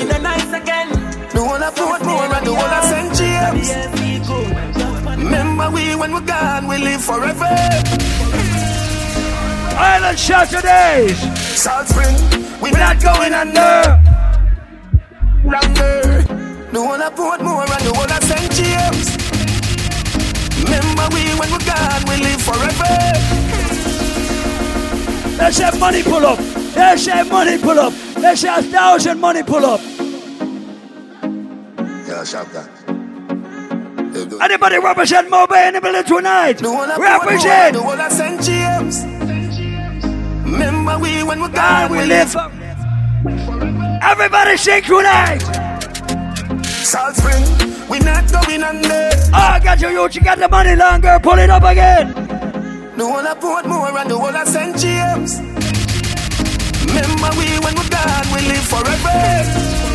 In the nights again. The one I put more and the one I St. James. Remember we when we're gone, we live forever. Island Saturdays. Salt Spring, we We're not going under. Longer. The one I put more and the one I St. James. Remember we when we're gone, we live forever. Let's have money pull up. Let's have money pull up. Let's have thousand money pull up. Yeah, sharp that. Anybody represent Mobile in the building tonight? Represent. The St. James. Remember we when we're God, we we live. Everybody sing tonight. Salt Spring, we not going under. Oh, I got you, you. You got the money longer. Pull it up again. The one I put more and the one I St. James. Remember we when we're gone, we live forever.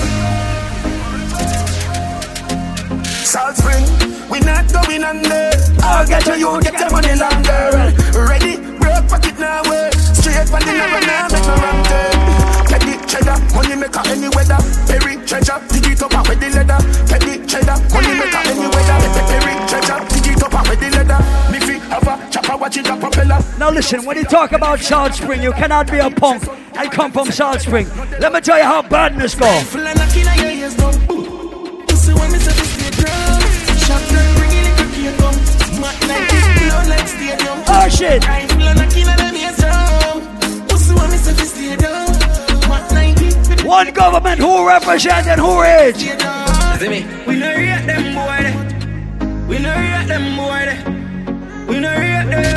Salt Spring, we not going under. I'll get to you, get your money longer. Ready, broke pocket now, way. Straight from the never now, make no wrong turn. Petty cheddar, money maker any weather. Perry treasure, dig it up and with the leather. Petty cheddar, money maker any weather. Perry treasure, dig it up and with the leather. Miffy have a chopper, watch it a propeller. Now listen, when you talk about Salt Spring, you cannot be a punk and come from Salt Spring. Let me tell you how badness go. This. One government who represent and who me? We no rate them boy. they. We no rate them boy. they. We no rate them.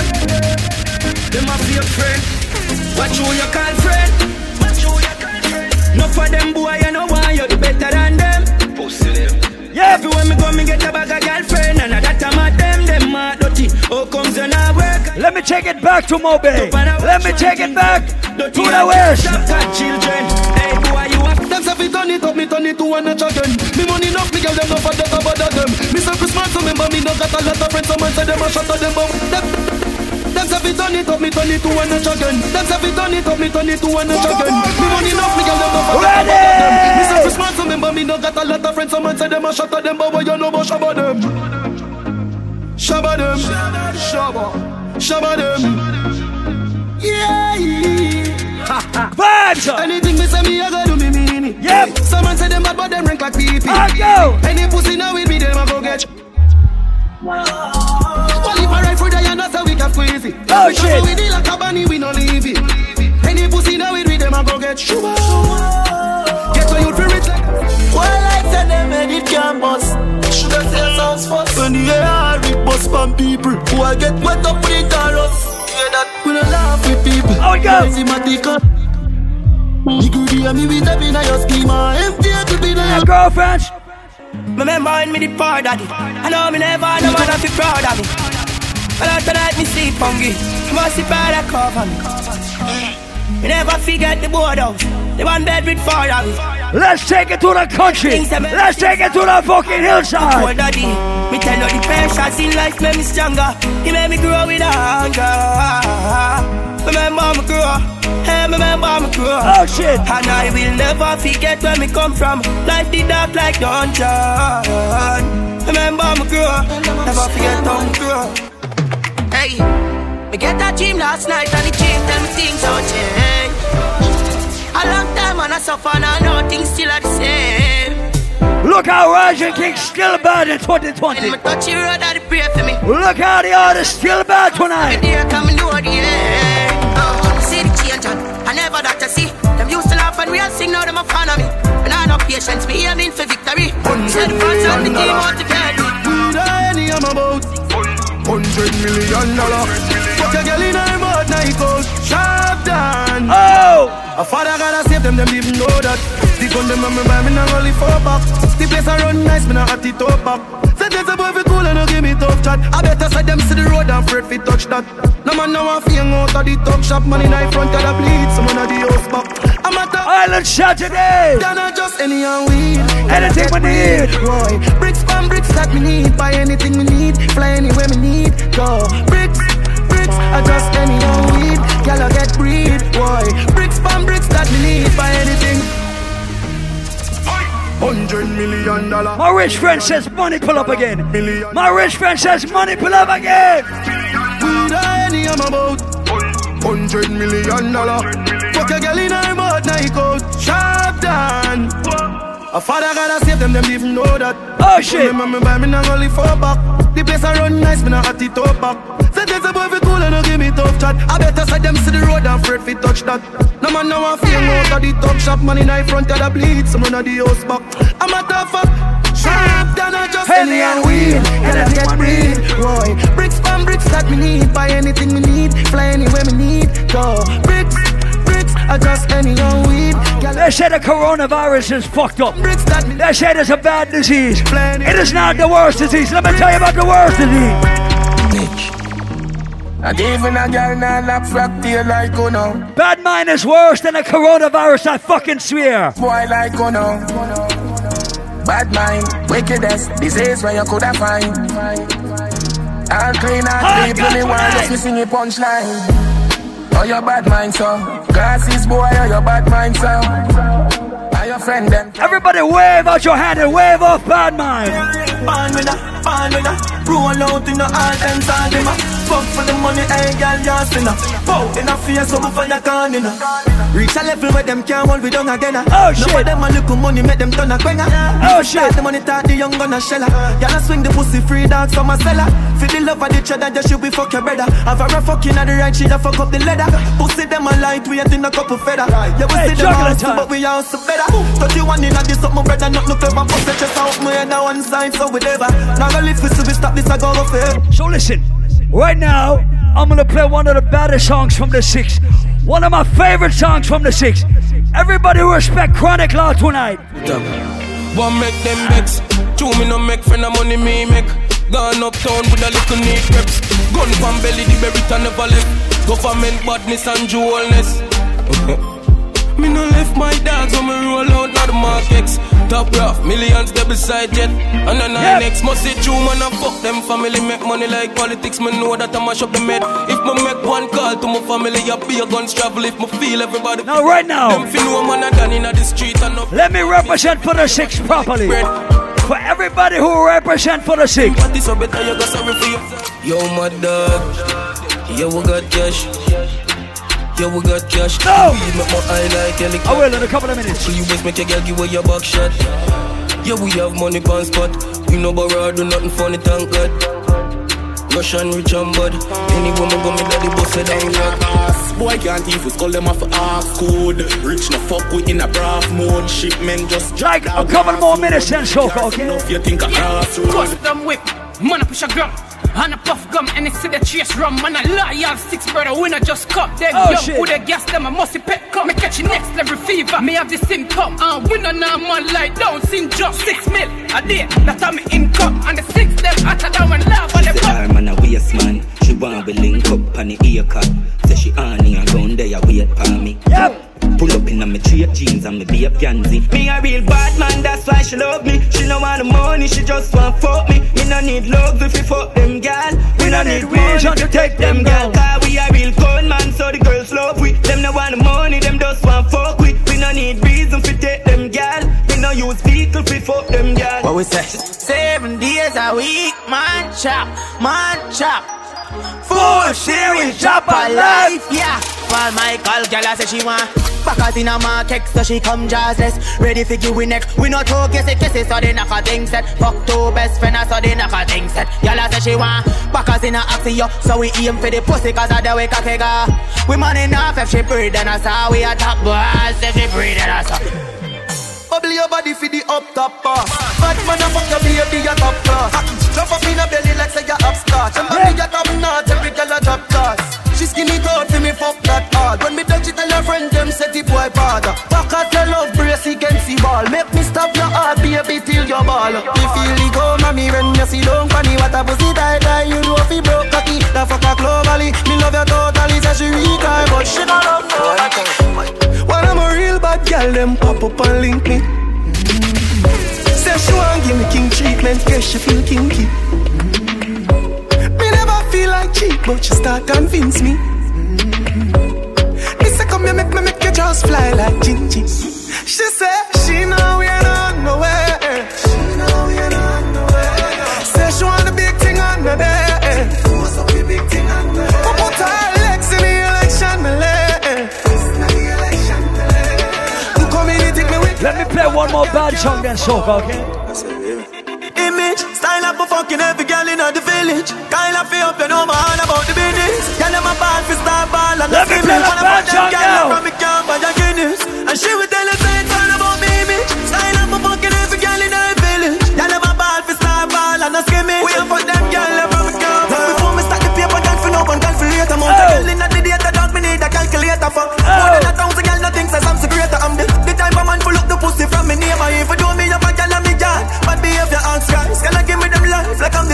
Them a fake friend. Watch who you call friend. Watch who you call friend. No for them boy, you know why you do better than them. Pussy them. Yeah. Everywhere me go, me get a bag of girlfriend, and that time at them, them mad dirty. How comes you not work? Let me take it back to Mobile. Let me take it back to the west. children. Hey boy, are you have them say fi turn it up, me turn it to one notch again. Me money enough, me girl them no for that about them. Me say Christmas, remember me no got a lot of friends. Someone say them a shot at them, but them. Them say fi turn it up, me turn it to one notch again. Them say turn it up, me turn it to one notch again. Me money enough, me girl them no for that about them. Me say Christmas, remember me no got a lot of friends. Someone say them a shot at them, but what you know about shabba them? Shabba them, shabba, shabba them. Yeah. Vibes! Anything me say me, I go do me mean it. Yep. Someone say them bad, but them rank like pee I go. Any pussy now with me, them a go get. Well, if I ride for Diana, so we can squeeze it. Oh, we shit. We deal like a bunny, we no leave it. Any pussy now with me, them a go get. Shuba. Get to you for rich. Well, I tell them, man, it can't bust. Shoulda say sounds first. When the air it bust from people who I get wet up with. Hear that? We don't laugh with people. How it go? Charismatic. You could hear me with them in your schema. Empty to be Yeah, there. Remember when me the poor daddy. I know me never, no man have be proud of me. But tonight me sleep hungry must be proud of cover me Me never forget the board house The one bed with four of Let's take it to the country. Let's take it to the fucking Poor hillside. daddy Me tell you the pressures in life made me stronger He made me grow with hunger Remember me grow Hey, remember me grow Oh shit. And I will never forget where me come from. Life did dark like dungeon. Remember me grow, never forget me grow. Hey, me get a dream last night and the dream tell me things don't change. A long time and I suffer now, nothing still are the same. Look how Rygin King still bad in 2020. When me touch the road, I pray for me. Look how the artist still bad tonight. Dear, come and know the end. Oh, see the change and I never thought to see. Them used to laugh and real sing, now them a fan of me. And I no patience, me aiming for victory. Say the fans and the team out together. We the any I'm about. Hundred million dollar. A girl in her mouth, night out. Sharp down. Oh! A father gotta save them, them even know that. The gun them on me buy, me not only four back. The place I run nice, me not at it up back. Sentence a boy fi cool and no give me tough chat. I better side them see the road and afraid fi touch that. No man now a fing out of the talk shop. Man in the front of the bleed, someone of the house back. I'm at the Island Saturday. They're not just any and weed. Anything we need. Boy, bricks from bricks that me need. Buy anything me need. Fly anywhere me need. Go. Bricks, I just any and weed. Y'all get breed. Boy, bricks from bricks that me need. Buy anything. Hundred million dollar. My rich friend says money pull up again. My rich friend says money pull up again. Weed or any I'm about. hundred million dollar. Fuck a girl in her mouth, now he go sharp down. A father gotta save them, them even know that. Oh shit! Remember me buy me now only four back. The place I run nice, me not at it up back. Sentence a boy fi cool and no give me tough chat. I better side them see the road and afraid fi touch that. No man now I feel out of the top shop. Man in high front of the bleed, some run of the house back. I'm a tough up. Sharp than I just any and weed. And I get breed, boy. Bricks from bricks that me need. Buy anything me need. Fly anywhere me need. Go bricks. Bricks, I just any and weed. They say the coronavirus is fucked up. They say it's a bad disease. It is not the worst disease. Let me tell you about the worst disease. And even a girl now lap frack tail like you know. Bad mind is worse than a coronavirus, I fucking swear. Boy like you know. Bad mind, wickedest disease where you coulda find. All clean and clean, me want just me sing a punchline. Oh, your bad mind, so. Glasses, boy, oh, your bad mind, so. Are your friend them? Everybody wave out your hand and wave off bad mind. Born with a, born with a Roll out in the all times all them a Fuck for the money, hey girl, you're sinner Pow, in a face, some for your can in Reach a level where them can't hold we down again uh. Oh shit of them a look money, make them turn a quenga Oh shit. The money talk, the young gonna shella. Y'all swing the pussy free dogs from a cellar For the love of the cheddar, just should be fuck your brother. Have a fucking at the right, she a fuck up the leather. Pussy them a light, we ain't in a couple feather. Yeah, we see them time. but we also better. Touch you one in a this up, my brother, not no clever Pussy just out, me and a one side, so we never. Now go live, see we stop this, I go go fair So listen, right now, I'm gonna play one of the baddest songs from the six. One of my favorite songs from the six. Everybody respect Chronic Law tonight. One make them vex. Two me no make friend of money me make. Gone uptown with a little neat reps. Gun from belly the berry never left. Government badness and jewelness. Me no left my dogs when me roll out now the markets. Top rough, millions they beside jet. And then I next must say true man and fuck them family make money like politics. Me know that I mash up the med. If me make one call to my family, I be a guns travel. If me feel everybody. Now right now, them fi know man a done inna the street and up. Let me represent for the six properly. For everybody who represent for the six. This better you go sorry for yourself. Yo, my dog. Yo, we got cash. Yo, we got cash. No. We make my eye like helicopter. I will in a couple of minutes. So you best make your girl give away your back shot. Yeah, we have money pan spot. We no borrow, do nothing funny, thank God. Russian rich and bad. Any woman go me daddy bust it down yeah. Boy can't even call them off half code. Rich no fuck with in a brav mode. Shipment just like a couple more minutes then, soca, okay? If you think a crossroad. Custom whip, man a push a gram. And a puff gum and it's the chase rum Man a loyal six brother winner just come Them Oh, young shit. who the gas them a musty pet come Me catch you next level fever. Me have the symptom And winner now man lie down Sin just six mil a day. That time me income And the six them hotter than when love on the Say pop. Her man a waste man. She want we link up on the ear cut. Say she Pull up in a straight jeans and me be a pansy. Me a real bad man, that's why she love me. She no want the money, she just want fuck me. Me no need love if you fuck them gal. We no need reason to take them gal. Cause we a real con man, so the girls love we. Them no want the money, them just want fuck we. We no need reason to take them gal. We no use vehicle fi fuck them gal. What we say? Seven days a week, man chop, man chop. Full series chop a life, yeah. Well, Michael, girl, I say she want. Backers in a market, so she come jazzless. Ready for give we neck. We not talk, yes, kisses, so they knock a thing set. Fuck two best friends, so they knock a thing set. Girl, I say she want. Backers in a axio, so we aim for the pussy, cause of the way go. We money enough if she breathe, and I saw we a top boss if she breathe, and I saw. Bubble your body for the up top boss. Bad man a fuck your baby a top class. Drop up in a belly like say you upstart. And baby a top notch, every girl a drop class. She skinny tall for me fuck that hard. When me touch it, tell her friend them set the boy father. Back at your love brace against the ball. Make me stop your heart, baby, till your ball. Me feel the go, mommy, when you see long funny. What a pussy die die, you know if he broke cocky. The fuck a globally, me love you totally. Say she retry, but she not love nobody. When I'm bad girl, them pop up and link me. Say she want give me king treatment, guess she feel kinky. Me never feel like cheap, but she start convince me. Me say come here, make me make you just fly like Gingy. She say she know we on nowhere. One song then soca, okay? Image, style up for fucking every girl in the village. Of feel up, you know all about the business. Girl, I'm a ball for star ball and Let me play the bad song now. From me camp by your Guinness. And she will tell us it's all about me image. Style up for fucking every girl in the village. Girl, I'm a ball for star ball and a skimmy. We have put them girl from me camp. Before me start the paper, girl for no one, girl for later. Mount a girl in the data, dog me need a calculator for.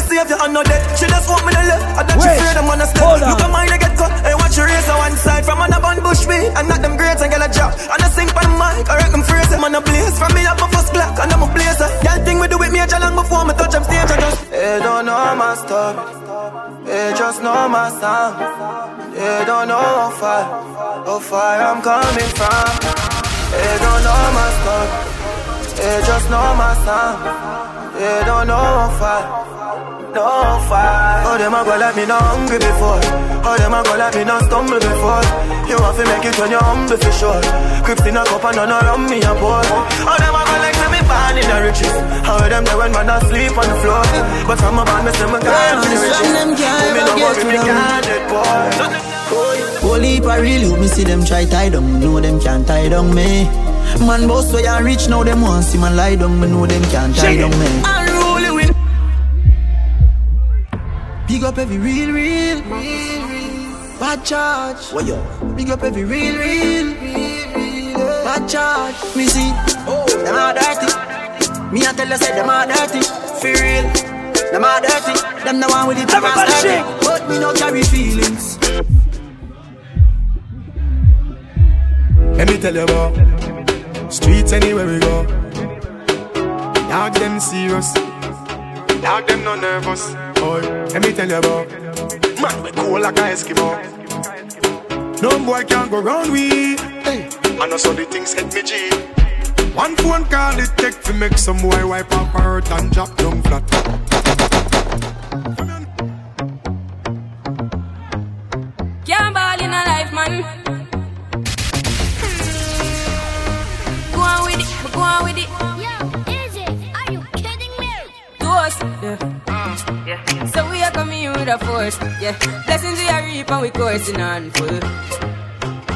Savior. I know that she just want me to live. I that she Wait, fear them on a step. Look at mine, I get cut. Hey, watch your race on one side. From on a bun bush me. And not them grades and get a job. And I sing for the mic. I reckon phrase them on a blaze. From me up my first clock. And I'm a blazer. Y'all think we do it me a long before me touch up stage. I just. They don't know my story. They just know my song. They don't know how far, how far I'm coming from. They don't know my story. They just know my song. They don't know far, no far. Oh, them a go like me not hungry before. Oh, them a go like me not stumble before. You have to make it when you're humble for sure. Crips in a cup and none around me a pour. Oh, them a go like me born in the riches. How them there when man asleep on the floor. But from a band me say me gone to the riches. Me no worry, me can't dead boy. Whole heap of real you, me see them try tie down, know them can't tie down me. Man boss way I rich now them want see man lie down, me know them can't tie down me. Unruly with Big up every real, real, real, real. Bad charge. What yo? Big up every real, real, real, real. Bad charge. Me see, oh, them are dirty. Me I tell you say them are dirty. For real, them are dirty. Them the one with it. Everybody sing. But me no carry feelings. Let me tell you about streets anywhere we go. Dog them serious. Dog them no nervous. Boy, let me tell you about man we cool like a Eskimo. No boy can go round we. Hey, I know so the things hit me G. One phone call it take to make some boy wipe up hurt and drop down flat. A force, yeah. Blessings we are reap and we coursing on full.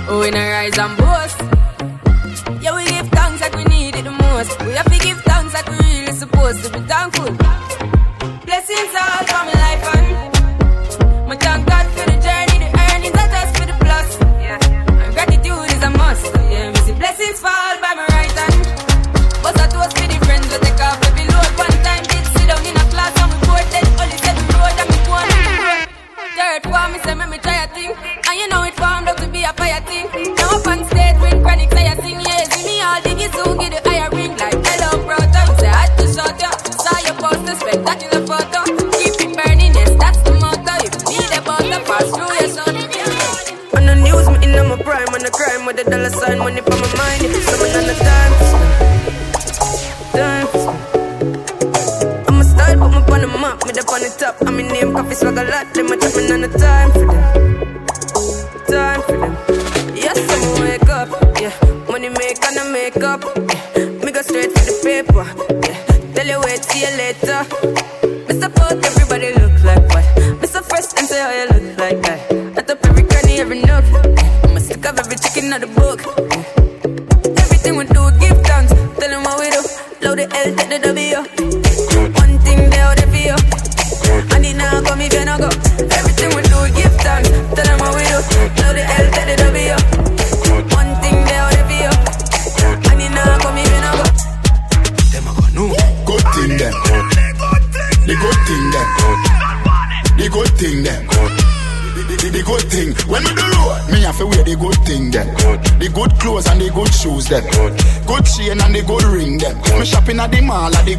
Oh, in a rise and boast. Dollar sign, money for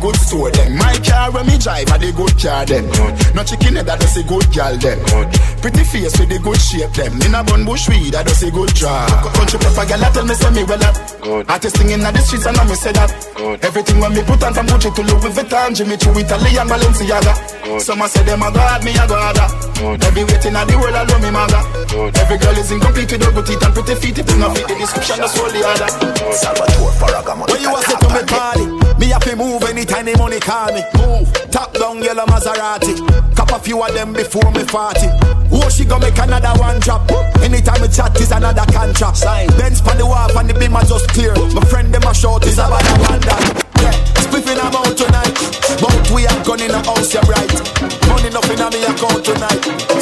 good store them. My car when me drive, I the good car them. No chicken head, I does a good gal them. Pretty face with the good shape them. In a bun bush weed, I does a good job. Country pepper gal, I tell me send me well up. Good. Artist thing inna the streets and I me say that. Good. Everything when me put on from Gucci to Louis Vuitton, Jimmy Choo, Italy and Balenciaga. Good. Some say them a god, me a god. Every waiting at the world, alone, me mother. Good. Every girl is incomplete with her good teeth and pretty feet. If you not fit the description, that's all the other. Salvatore Ferragamo. Where you a say to me party? Me have to move anytime the money call me. Move, top down yellow Maserati. Cop a few of them before me party. Oh, she gonna make another one drop. Anytime we chat is another contract. Sign. Benz pan the wharf and the beam are just clear. My friend them a short is about a one that. Yeah, spliffing them out tonight. Both we are gonna in the house, you're right. Money nothing on me account tonight.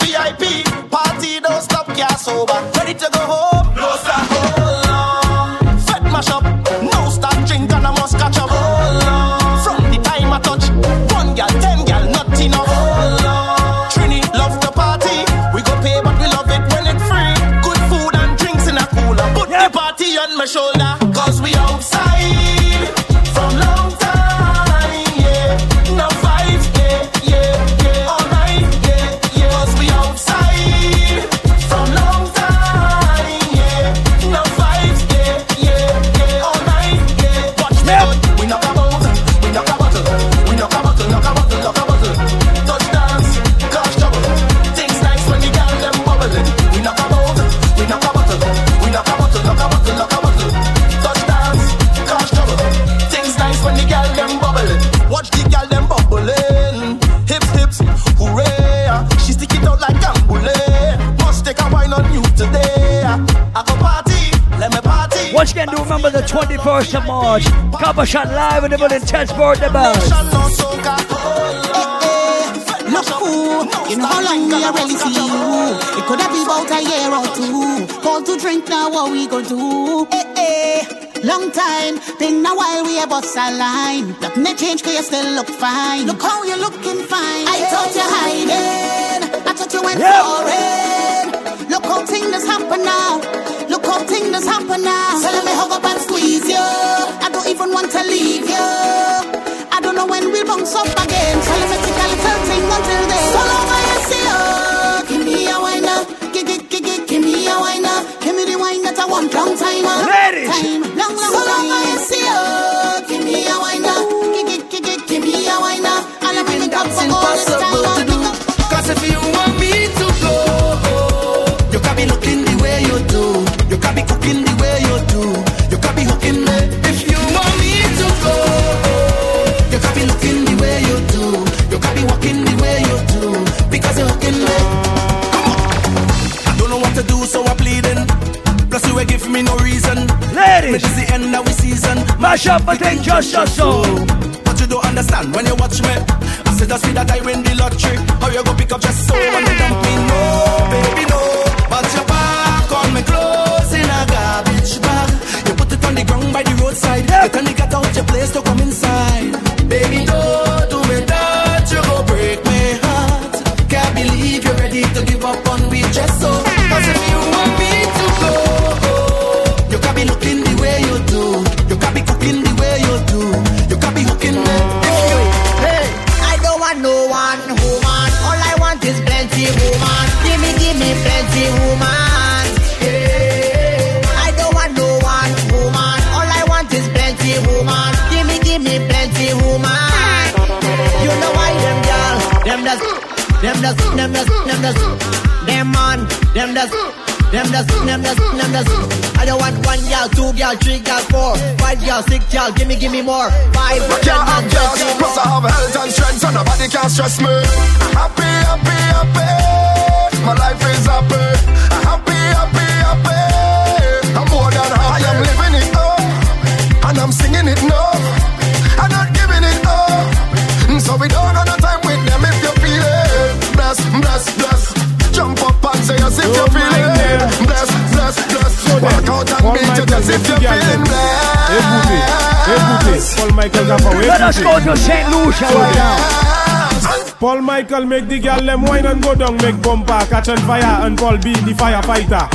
VIP. Party don't stop, can't sober. Ready Papa Shot live in the building, touch board the ball. No fool, you know how long we are ready for you. It could have been about a year or two. Call to drink now, what we gonna do? Hey, hey. Long time, been a while we have bust a line. Nothing may change, cause you still look fine. Look how you're looking fine. I thought you're eh. hiding, I thought you went yep. foreign. Look how things happen now. Look how things happen now. So let me hug up and squeeze you to leave you. mash up and then just your soul. But you don't understand when you watch me. I said I see that I win the lottery. How you go pick up just your soul and dump me them the them man, them the them the them the them the I don't want one girl, two girl, three girl, four, five girl, six girl. Give me, give me more. Five. I can't have girls, plus I have health and strength, so nobody can stress me. Happy, happy, happy. My life is happy. Michael Gaffaw, écoutez, écoutez, Paul Michael Paul Michael make the girl them wine and go down, make bumper, catch on fire and Paul B the firefighter.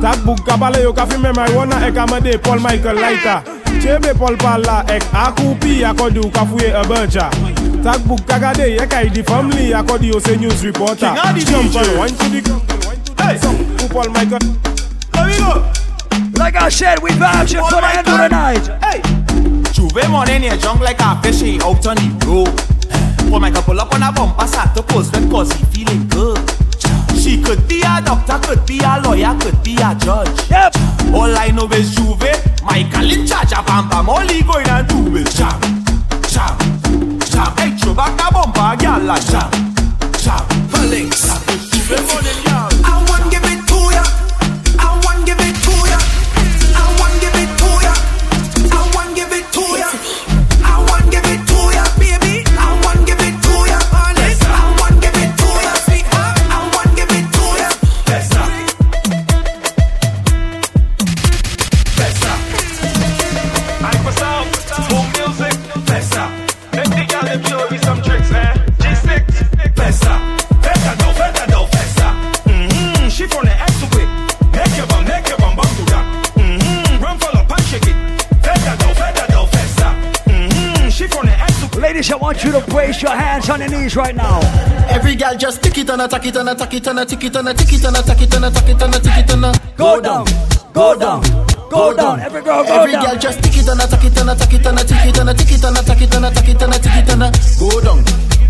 Tag book kabale yo kafi me marijuana ek amade Paul Michael lighter. Chebe Paul pala ek akupi akodu kafuye a buncha. Tag book kagade ek ai the family akodi yo se news reporter. Jump and one to the one ground. Hey. Paul Michael. Here we go. Like I said, we vouching oh for the end of the night. Hey. Juve morning here, drunk like a fish he out on the road. Paul Michael pull up on a bumper, start to pose red cause he feeling good. She could be a doctor, could be a lawyer, could be a judge. Yep. All I know is Juve, Michael in charge of Bam Bam. All he going and do is jam, jam, jam. Hey, throw back a bumper, jam, jam. On your knees right now. Every girl just tick it and attack it and attack it and attack it and attack it and attack it and attack it and attack it and Go down, go down, go down. Every girl, go Every down. girl just tick it and attack it and attack it and attack it and attack it and attack it and attack it and attack it and go down,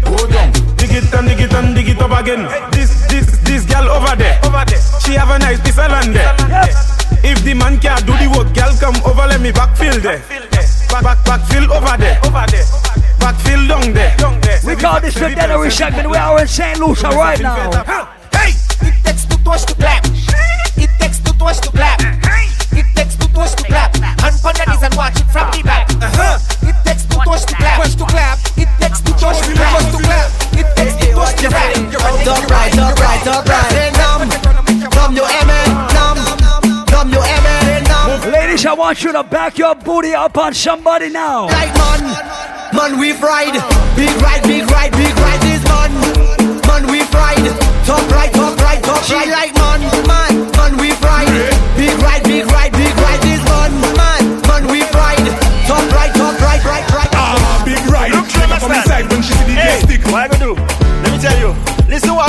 go down. Dig it and dig it and dig it up again. This, this, this girl over there. Over there. She have a nice piece of land there. If the man can't do the work, girl come over, let me backfill there. Back, back, backfill over there. Over there. Backfill down there. We call this the Dennery segment. We are in St. Lucia right now. Hey! It takes two toes to clap. It takes two toes to clap. It takes two toes to clap. And on the knees and watch it from the back. Uh-huh. It takes two toes to clap. to clap. It takes two toes to clap. to clap. It takes two toes to clap. Top right, top right, top right. Say numb, numb your amen, numb, numb your amen, numb. Ladies, I want you to back your booty up on somebody now. Right man, man we fried. Big ride, big ride, big ride this man. Man we fried. Top right, top right, top right. Like man, man, man we fried. Big ride, big ride, big ride this man. Man, man we fried. Top right, top right, right, right. Ah, big ride. Look, Clem from the side when she see the hey, stick. What I gonna do? Let me tell you. Listen what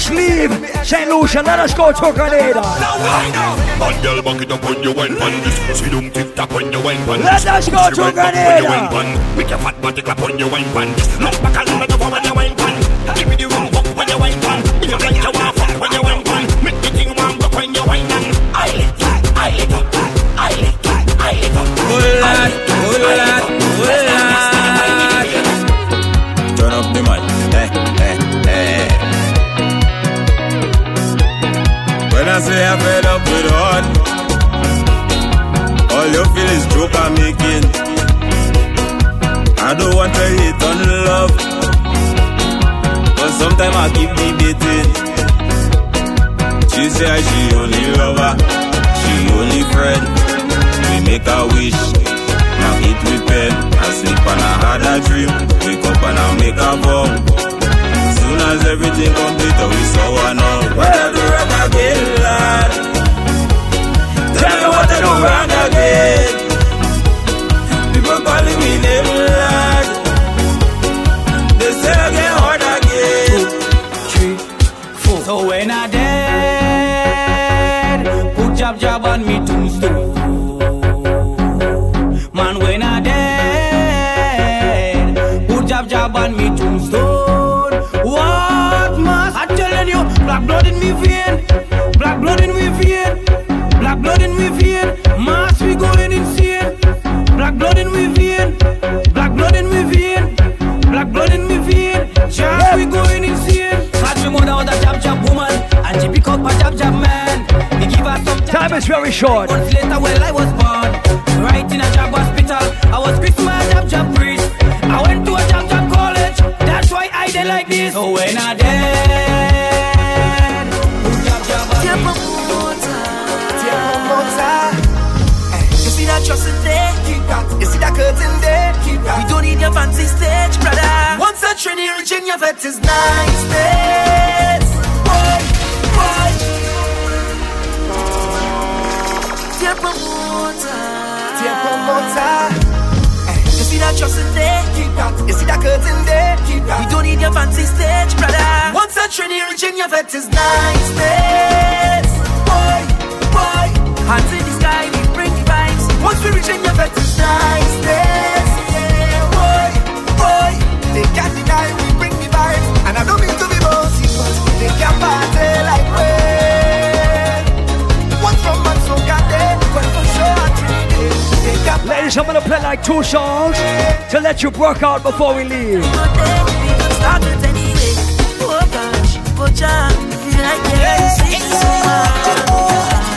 us leave St. Lucia. Let us go to Grenada. Bad girl, back it up when you wine pan. This pussy don't tick when you wine pan. Let us go to right back when you Grenada. wine. Make your fat body clap when you wine pan. Look back and look over when you wine pan. Give me the room walk when you wine pan. If you like you want fuck when you wine pan. Make the thing warm up when you wine pan. I lick, I lick up, I lick, I lick up. Hold on, hold on, Say I'm fed up with hard, all you feel is joke I'm making. I don't want to hate on love, but sometimes I keep debating. She say she only lover, she only friend. We make a wish, now eat with pen. I sleep and I had a dream, wake up and I make a vow. As everything complete, oh, we saw one all. What I do wrong again, lad? Tell me what I do wrong again. People calling me name, lad. They say I get hard again. three, four. So when I dead, put jab jab on me tombstone. Man, when I dead, put jab jab on me tombstone. You? Black blood in me vein, black blood in me vein, black blood in me vein. Mass we going insane. Black blood in me vein, black blood in me vein, black blood in me vein. We going insane. Catch me mother was a jab jab woman, and she pick up a jab jab man. Give her some Time is very short. Months later, well I was born, right in a jab hospital. I was Christmas jab jab priest. I went to a jab jab college. That's why I did like this. Oh, when I dead. We don't need your fancy stage, brother. Once a trainee reaching your vet is nice, days. Boy, boy. Tiempo motor. Tiempo motor. Eh, you see that trust in there? Keep that. You see that curtain there? Keep that. We don't need your fancy stage, brother. Once a trainee reaching your vet is nice, days. Boy, boy. Hands in the sky, we bring the vibes. Once we reach in your vet is nice, days. Yeah, boy, boy. They can't deny we bring the vibes. And I don't mean to be bossy, but they can't party like we. One from man so got there, but for sure I treat it. They can't Ladies, I'm gonna play like two songs to let you work out before we leave. Start. Oh gosh, oh Jah, feel like you're so much.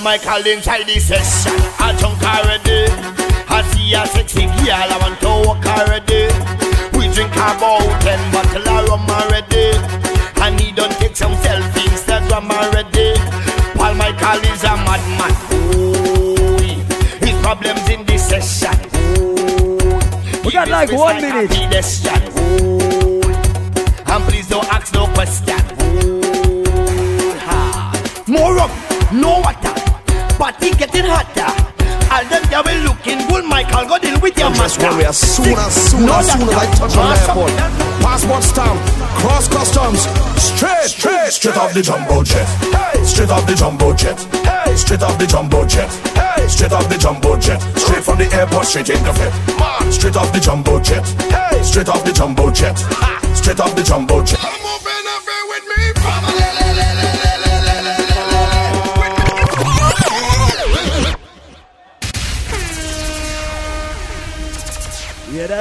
Paul Michael inside the session. I drunk already. I see a sexy girl. I want to walk already. We drink about ten bottle of rum already. And he don't take some selfie Instagram already. Paul Michael is a madman. Oh, his problems in the session. We got like one minute. Pedestrian. Oh, and please don't ask no question. With your master. worry, as soon as soon No as soon as I touch on the airport, passport stamp, cross customs, straight, straight, Straight off the jumbo jet. Hey, straight off the jumbo jet. Hey, straight off the jumbo jet. Hey, straight off the jumbo jet. Straight from the airport, straight in the fit. Man, straight off the jumbo jet. Hey, straight off the jumbo jet. Straight off the jumbo jet.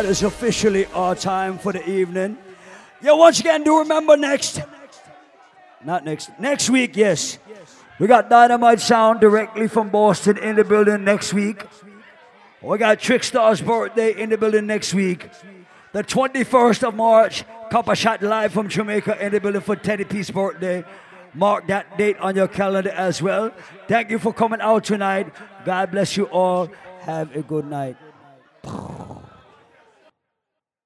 That is officially our time for the evening. Yeah, once again, do remember next. Not next. Next week, yes. We got Dynamite Sound directly from Boston in the building next week. We got Trickstar's birthday in the building next week. The 21st of March, Copper Shot live from Jamaica in the building for Teddy P's birthday. Mark that date on your calendar as well. Thank you for coming out tonight. God bless you all. Have a good night.